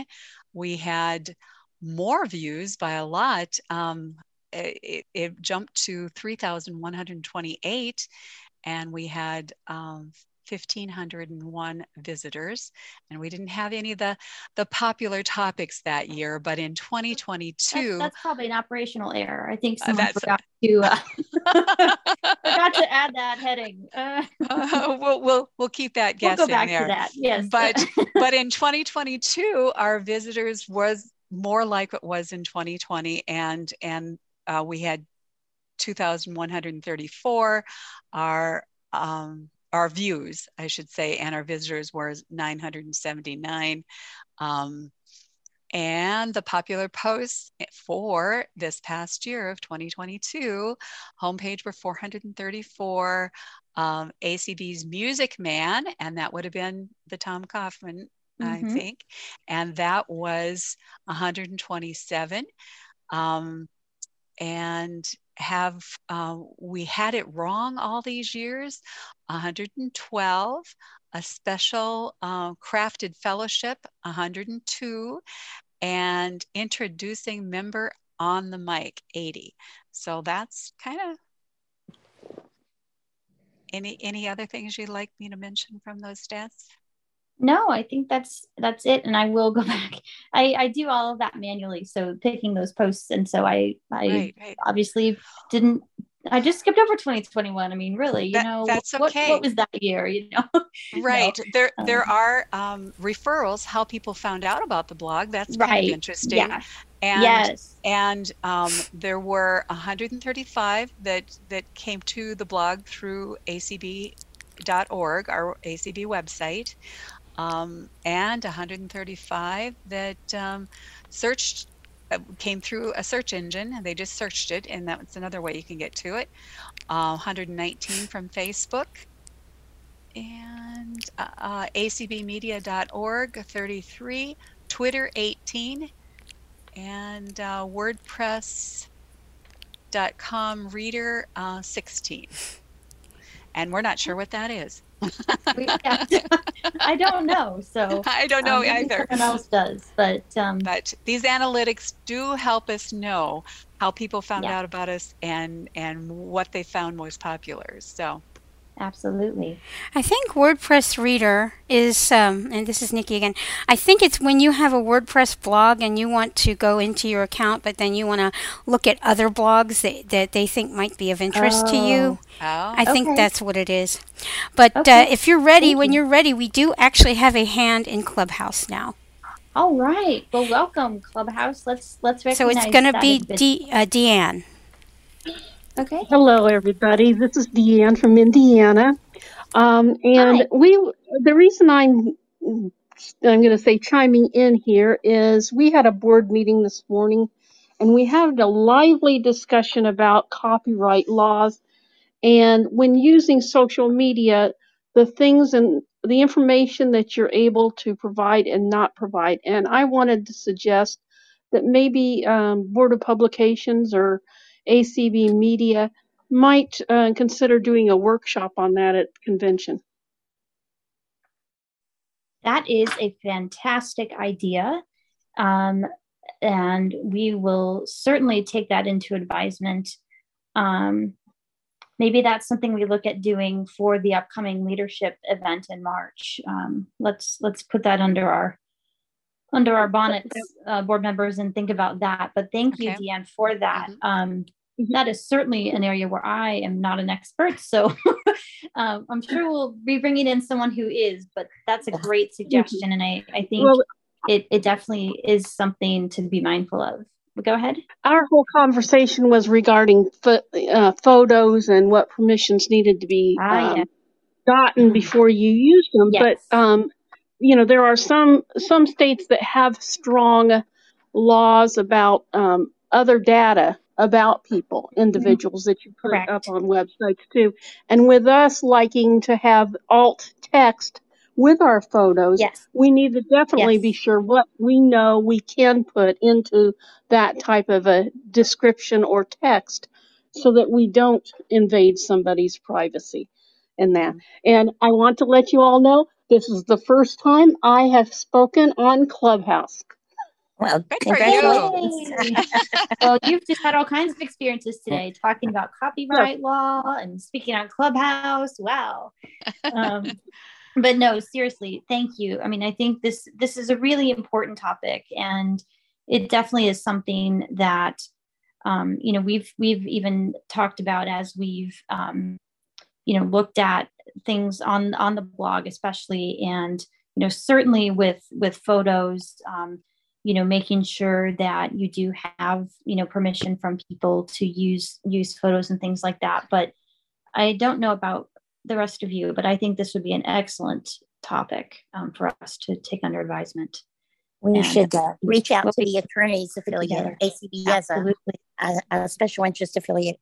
we had more views by a lot. Um, it, it, jumped to 3128 and we had um, 1501 visitors. And we didn't have any of the the popular topics that year but in 2022 that's, that's probably an operational error. I think uh, someone uh, forgot to uh, forgot to add that heading. Uh, uh, we'll, we'll we'll keep that guessing we'll go back there. to that. Yes. But but in 2022 our visitors was more like it was in 2020, and and uh, we had 2,134. Our um, our views, I should say, and our visitors were 979. Um, and the popular posts for this past year of 2022 homepage were 434 um, acb's music man and that would have been the tom kaufman mm-hmm. i think and that was 127 um, and have uh, we had it wrong all these years. 112 a special uh, crafted fellowship 102 and introducing member on the mic 80 so that's kind of any any other things you'd like me to mention from those stats no i think that's that's it and i will go back i i do all of that manually so picking those posts and so i i right, right. obviously didn't I just skipped over 2021. I mean, really, you that, know, that's okay. What, what, was that year? You know, right? There, there um, are um, referrals. How people found out about the blog. That's right. kind of interesting. Yeah. And, yes. And um, there were 135 that that came to the blog through acb.org, our ACB website, um, and 135 that um, searched uh, came through a search engine they just searched it and that's another way you can get to it. Uh, 119 from facebook. And uh, uh acbmedia.org 33 twitter 18 and uh, wordpress.com reader uh, 16 and we're not sure what that is I don't know. So I don't know um, either. Someone else does, but um, but these analytics do help us know how people found yeah. out about us and and what they found most popular. So Absolutely. I think WordPress Reader is, um, and this is Nikki again. I think it's when you have a WordPress blog and you want to go into your account, but then you want to look at other blogs that, that they think might be of interest oh. to you. Oh. I think okay. that's what it is. But uh, okay. uh, if you're ready, Thank when you. you're ready, we do actually have a hand in Clubhouse now. All right. Well, welcome Clubhouse. Let's let's recognize. So it's going to be De- uh, Deanne. Okay. Hello, everybody. This is Deanne from Indiana. Um, and Hi. we, the reason I'm, I'm going to say chiming in here is we had a board meeting this morning and we had a lively discussion about copyright laws. And when using social media, the things and the information that you're able to provide and not provide. And I wanted to suggest that maybe um, Board of Publications or ACB Media might uh, consider doing a workshop on that at convention. That is a fantastic idea. Um, and we will certainly take that into advisement. Um, maybe that's something we look at doing for the upcoming leadership event in March. Um, let's let's put that under our under our bonnets, uh, board members, and think about that. But thank you, Deanne, for that. Mm-hmm. Um, mm-hmm. that is certainly an area where I am not an expert. So um, I'm sure we'll be bringing in someone who is, but that's a great suggestion. And I, I think well, it, it definitely is something to be mindful of. Go ahead. Our whole conversation was regarding fo- uh, photos and what permissions needed to be ah, um, gotten before you use them. Yes. But um, you know, there are some some states that have strong laws about um, other data about people, individuals mm-hmm. that you put Correct. up on websites too. And with us liking to have alt text with our photos, yes. we need to definitely yes. be sure what we know we can put into that type of a description or text so that we don't invade somebody's privacy in that. Mm-hmm. And I want to let you all know this is the first time I have spoken on Clubhouse. Well, congratulations. well, you've just had all kinds of experiences today talking about copyright law and speaking on Clubhouse. Wow. Um, but no, seriously, thank you. I mean, I think this this is a really important topic, and it definitely is something that um, you know we've we've even talked about as we've um, you know looked at things on on the blog especially and you know certainly with with photos um, you know making sure that you do have you know permission from people to use use photos and things like that. But i don't know about the rest of you but i think this would be an excellent topic um, for us to take under advisement. We and should uh, reach out to the attorneys affiliate acb has a, a, a special interest affiliate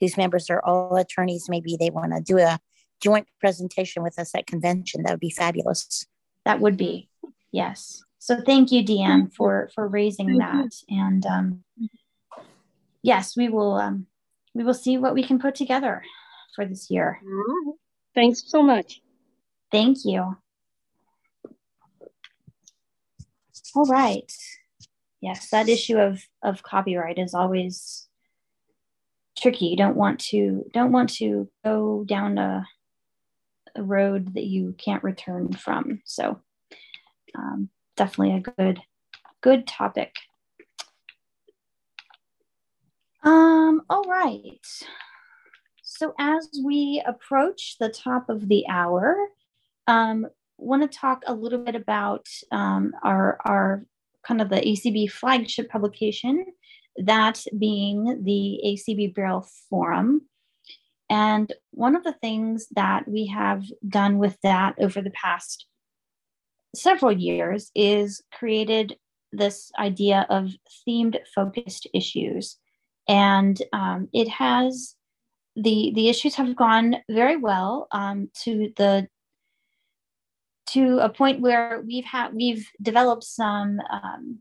whose members are all attorneys maybe they want to do a joint presentation with us at convention that would be fabulous that would be yes so thank you, Deanne, for for raising that. And um, yes, we will um, we will see what we can put together for this year. Thanks so much. Thank you. All right. Yes, that issue of of copyright is always tricky. You don't want to don't want to go down a, a road that you can't return from. So um, definitely a good good topic. Um, all right. So as we approach the top of the hour, um, want to talk a little bit about um, our our kind of the ACB flagship publication, that being the ACB Braille Forum. And one of the things that we have done with that over the past several years is created this idea of themed focused issues and um, it has the the issues have gone very well um, to the to a point where we've had we've developed some um,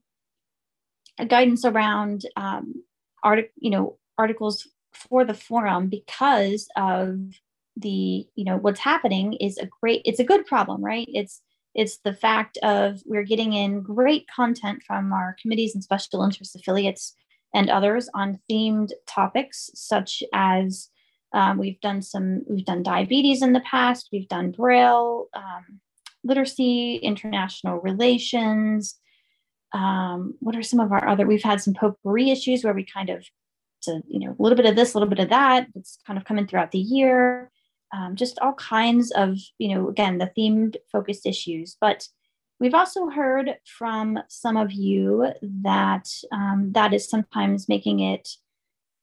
guidance around um, artic- you know articles for the forum because of the you know what's happening is a great it's a good problem right? It's it's the fact of we're getting in great content from our committees and special interest affiliates and others on themed topics such as um, we've done some we've done diabetes in the past we've done braille um, literacy international relations um, what are some of our other we've had some potpourri issues where we kind of to you know a little bit of this a little bit of that it's kind of coming throughout the year um, just all kinds of, you know, again, the themed focused issues. But we've also heard from some of you that um, that is sometimes making it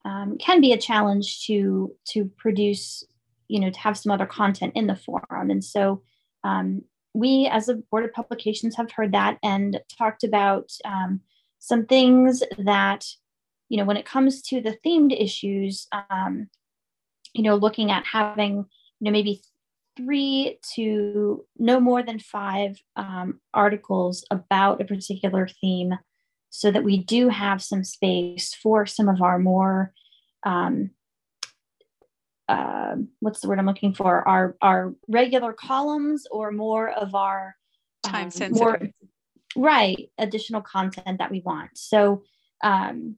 um, can be a challenge to to produce, you know, to have some other content in the forum. And so um, we, as a board of publications, have heard that and talked about um, some things that, you know, when it comes to the themed issues, um, you know, looking at having you know maybe three to no more than five um, articles about a particular theme so that we do have some space for some of our more um, uh, what's the word I'm looking for? Our our regular columns or more of our time um, sensitive, more, right? Additional content that we want. So um,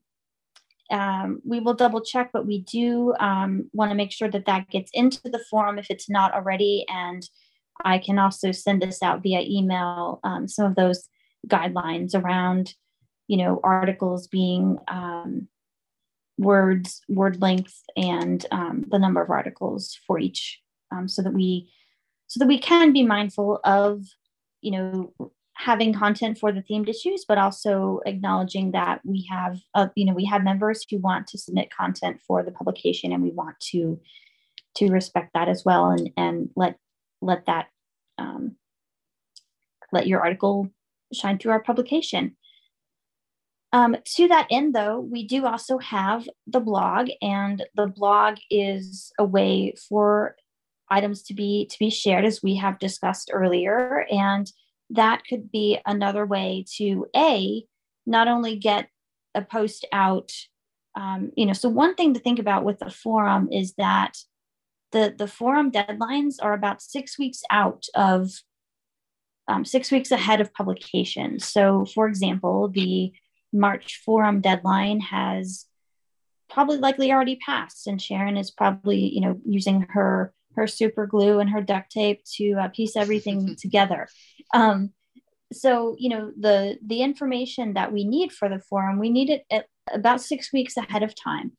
um, we will double check, but we do um, want to make sure that that gets into the forum if it's not already. And I can also send this out via email, um, some of those guidelines around, you know, articles being um, words, word length, and um, the number of articles for each, um, so that we, so that we can be mindful of, you know, having content for the themed issues, but also acknowledging that we have, uh, you know, we have members who want to submit content for the publication, and we want to to respect that as well, and and let let that um, let your article shine through our publication. Um, to that end, though, we do also have the blog, and the blog is a way for items to be to be shared, as we have discussed earlier, and that could be another way to a not only get a post out um, you know so one thing to think about with the forum is that the the forum deadlines are about six weeks out of um, six weeks ahead of publication. So for example the march forum deadline has probably likely already passed and sharon is probably you know using her her super glue and her duct tape to uh, piece everything together. Um, so you know the the information that we need for the forum, we need it at about six weeks ahead of time.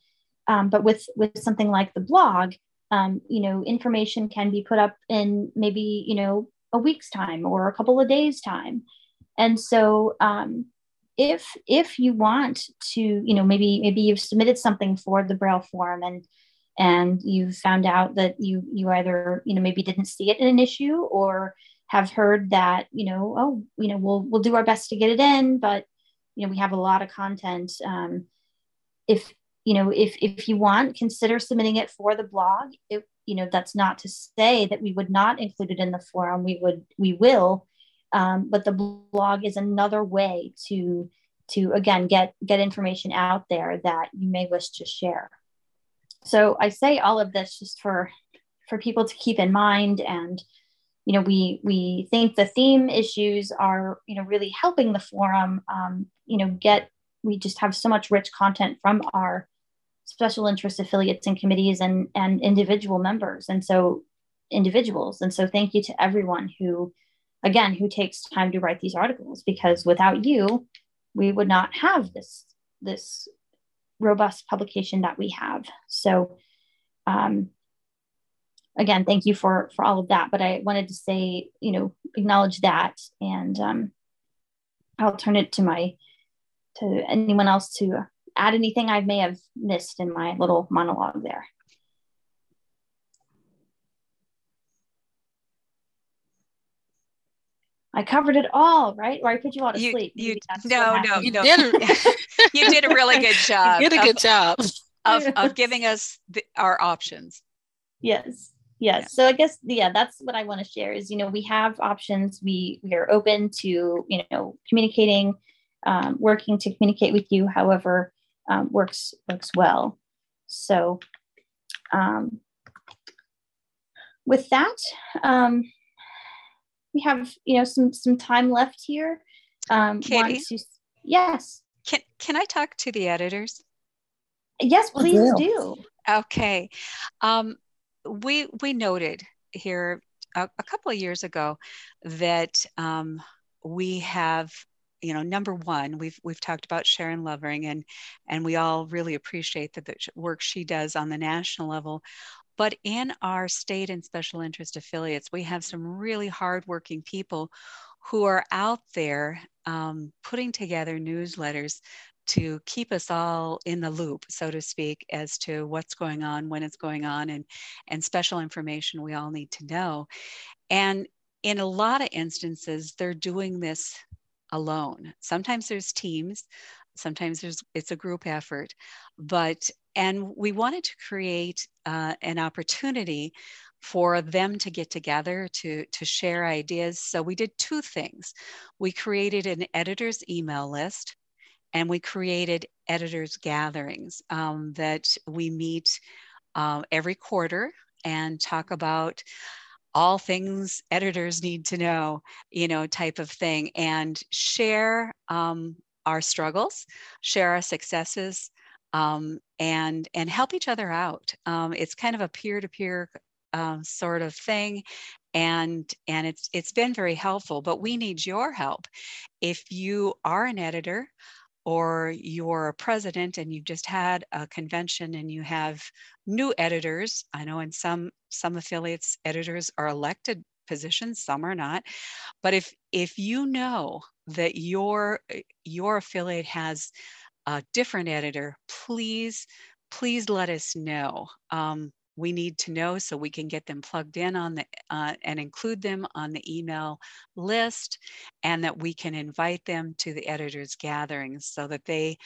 Um, but with with something like the blog, um, you know, information can be put up in maybe you know a week's time or a couple of days time, and so um, if if you want to, you know, maybe maybe you've submitted something for the Braille Forum and and you found out that you you either you know maybe didn't see it in an issue or have heard that you know oh you know we'll we'll do our best to get it in but you know we have a lot of content. Um, if you know if if you want consider submitting it for the blog. It, you know that's not to say that we would not include it in the forum. We would we will um, but the blog is another way to to again get get information out there that you may wish to share. So i say all of this just for for people to keep in mind and you know we we think the theme issues are you know really helping the forum. Um, you know get we just have so much rich content from our special interest affiliates and committees and and individual members and so individuals. And so thank you to everyone who again who takes time to write these articles? Because without you we would not have this this robust publication that we have. So um, again thank you for for all of that. But i wanted to say you know acknowledge that and um, i'll turn it to my to anyone else to add anything I may have missed in my little monologue there. I covered it all, right? Or I put you all to you, sleep. You, no, no, you no. Did you did a really good job. You did a good of, job of, of giving us the, our options. Yes. Yes. Yeah. So I guess yeah, that's what I want to share is you know we have options. We we are open to you know communicating, um, working to communicate with you. However, um, works works well. So um, with that, um, we have you know some some time left here. Um, Katie, to, yes. Can can I talk to the editors? Yes, please do. Okay. Um, we we noted here a, a, couple of years ago that um, we have you know, number one, we've we've talked about Sharon Lovering, and and we all really appreciate the, the work she does on the national level. But in our state and special interest affiliates, we have some really hardworking people who are out there um, putting together newsletters to keep us all in the loop, so to speak, as to what's going on, when it's going on, and, and special information we all need to know. And in a lot of instances, they're doing this alone. Sometimes there's teams, sometimes there's it's a group effort, but and we wanted to create uh, an opportunity for them to get together to to share ideas. So we did two things. We created an editor's email list, and we created editors gatherings um, that we meet uh, every quarter and talk about all things editors need to know, you know, type of thing, and share um, our struggles, share our successes, um, and and help each other out. Um, it's kind of a peer-to-peer um, sort of thing, and and it's it's been very helpful. But we need your help. If you are an editor or you're a president and you've just had a convention and you have new editors i know in some some affiliates editors are elected positions some are not. But if if you know that your your affiliate has a different editor please please let us know. Um, we need to know so we can get them plugged in on the uh, and include them on the email list and that we can invite them to the editors gatherings so that they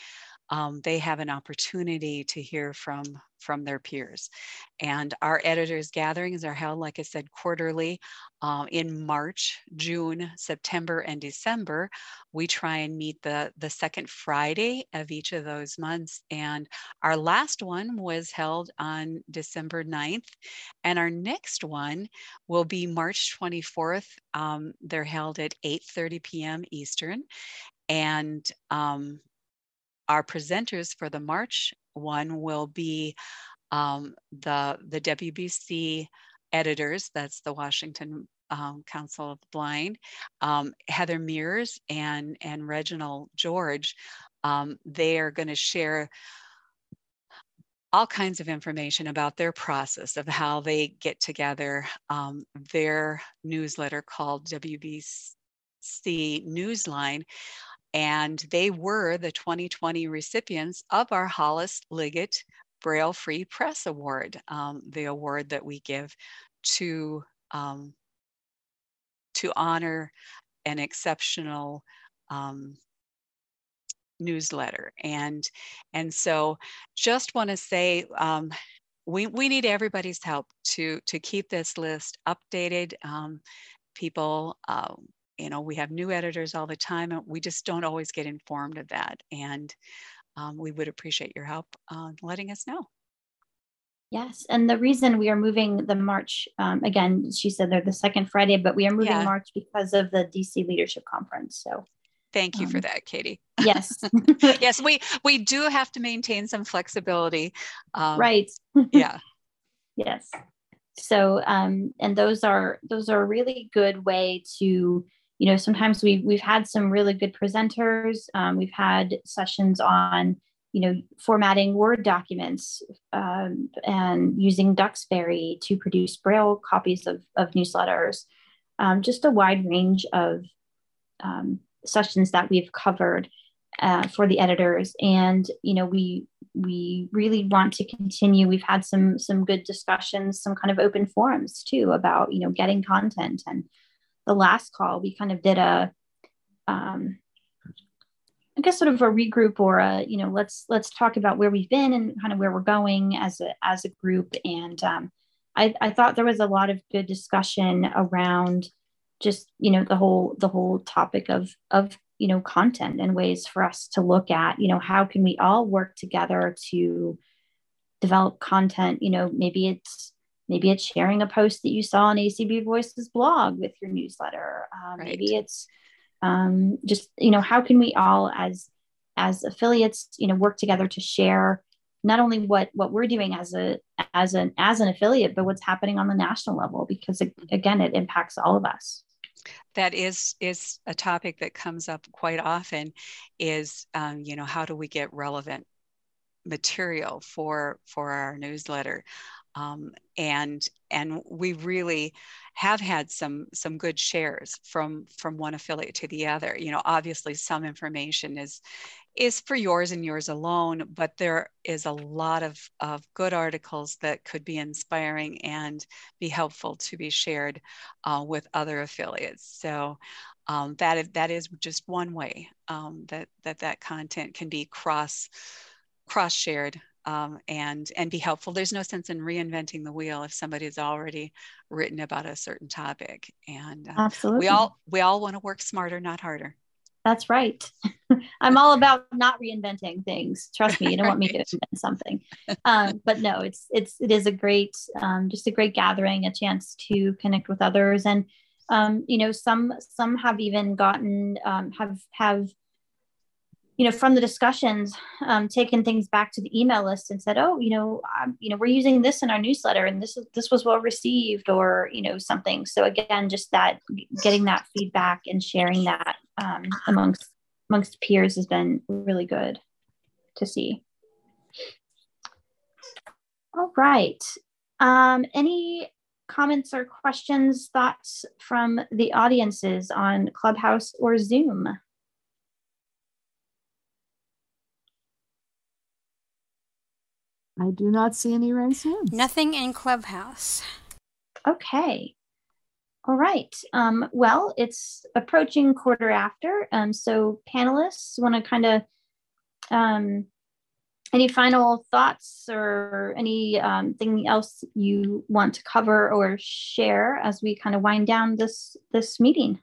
um, they have an opportunity to hear from from their peers. And our editors gatherings are held, like I said, quarterly uh, in March, June, September, and December. We try and meet the, the second Friday of each of those months. And our last one was held on December 9th. And our next one will be March 24th. Um, they're held at 8.30 p.m. Eastern. And um, our presenters for the March one will be um, the, the WBC editors, that's the Washington um, Council of the Blind, um, Heather Mears and, and Reginald George. Um, they are going to share all kinds of information about their process of how they get together um, their newsletter called WBC Newsline and they were the 2020 recipients of our Hollis Liggett Braille Free Press Award, um, the award that we give to um, to honor an exceptional um, newsletter. And and so, just want to say. Um, we, we need everybody's help to to keep this list updated. Um, people, uh, you know, we have new editors all the time, and we just don't always get informed of that. And um, we would appreciate your help on letting us know. Yes, and the reason we are moving the March um, again, she said they're the second Friday, but we are moving yeah. March because of the DC Leadership Conference. So thank you um, for that, Katie. Yes, yes, we we do have to maintain some flexibility. Um, right. yeah. Yes. So um, and those are those are a really good way to you know sometimes we we've had some really good presenters. Um, we've had sessions on you know, formatting Word documents um, and using Duxbury to produce Braille copies of, of newsletters. Um, just a wide range of um, sessions that we've covered uh, for the editors, and you know, we we really want to continue. We've had some some good discussions, some kind of open forums too about you know getting content. And the last call, we kind of did a um, I guess sort of a regroup or a you know let's let's talk about where we've been and kind of where we're going as a as a group. And um, I, I thought there was a lot of good discussion around just you know the whole the whole topic of of you know content and ways for us to look at you know how can we all work together to develop content? You know maybe it's maybe it's sharing a post that you saw on acb voices blog with your newsletter. Uh, right. maybe it's um, just you know how can we all as as affiliates you know work together to share not only what what we're doing as a as an as an affiliate but what's happening on the national level? Because again it impacts all of us. That is is a topic that comes up quite often is um, you know how do we get relevant material for for our newsletter um, and and we really have had some some good shares from from one affiliate to the other. You know obviously some information is is for yours and yours alone but there is a lot of of good articles that could be inspiring and be helpful to be shared uh, with other affiliates. So um, that is, that is just one way um, that that that content can be cross cross shared um, and and be helpful. There's no sense in reinventing the wheel if somebody's already written about a certain topic. And uh, absolutely, we all we all want to work smarter, not harder. That's right. I'm all about not reinventing things. Trust me, you don't want me to invent something. Um, but no, it's it's it is a great um, just a great gathering, a chance to connect with others, and um, you know some some have even gotten um, have have you know, from the discussions, um, taken things back to the email list and said, "Oh, you know, um, you know, we're using this in our newsletter, and this this was well received, or you know, something." So again, just that getting that feedback and sharing that um, amongst amongst peers has been really good to see. All right. Um, any comments or questions, thoughts from the audiences on Clubhouse or Zoom? I do not see any raised hands. Nothing in Clubhouse. Okay. All right. Um, well, it's approaching quarter after. Um, so panelists want to kind of um, any final thoughts or anything um, else you want to cover or share as we kind of wind down this this meeting?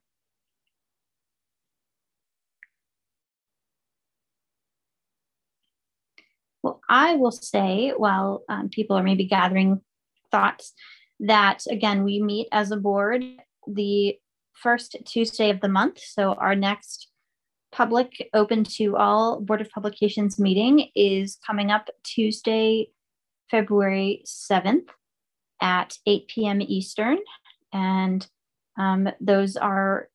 Well, I will say, while um, people are maybe gathering thoughts, that again, we meet as a board the first Tuesday of the month. So our next public open to all Board of Publications meeting is coming up Tuesday, February 7th at 8 p.m. Eastern. And um, those are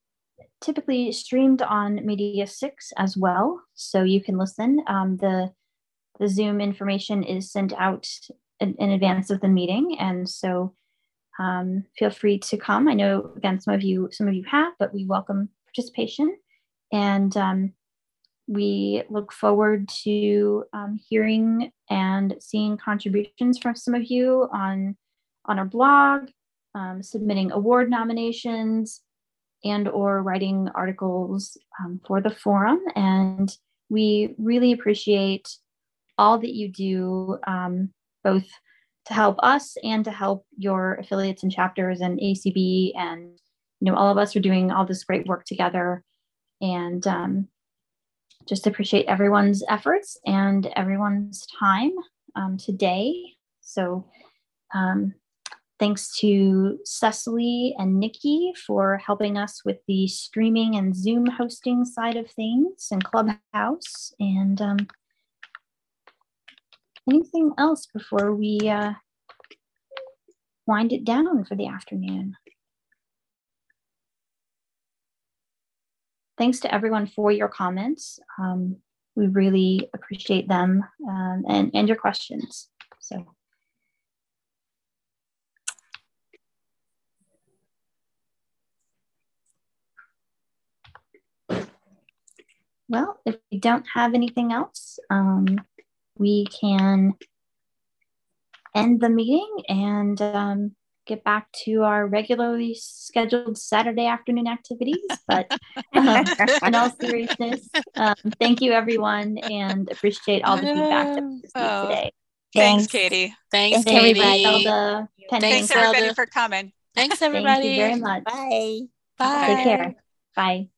typically streamed on Media 6 as well. So you can listen. Um, the the Zoom information is sent out in, in advance of the meeting. And so um, feel free to come. I know, again, some of you, some of you have, but we welcome participation. And um, we look forward to um, hearing and seeing contributions from some of you on, on our blog, um, submitting award nominations, and or writing articles um, for the forum. And we really appreciate all that you do, um, both to help us and to help your affiliates and chapters and ACB. And, you know, all of us are doing all this great work together. And um, just appreciate everyone's efforts and everyone's time um, today. So, um, thanks to Cecily and Nikki for helping us with the streaming and Zoom hosting side of things and Clubhouse. And um, anything else before we uh, wind it down for the afternoon? thanks to everyone for your comments. Um, we really appreciate them um, and, and your questions. So. Well, if we don't have anything else, um, we can end the meeting and um, get back to our regularly scheduled Saturday afternoon activities. But um, in all seriousness, um, thank you everyone and appreciate all the feedback that we oh, today. Thanks, thanks, Katie. Thanks, Thanks Katie. Zelda, thanks, everybody, for coming. Thanks, everybody. Thank you very much. Bye. Bye. Take care. Bye.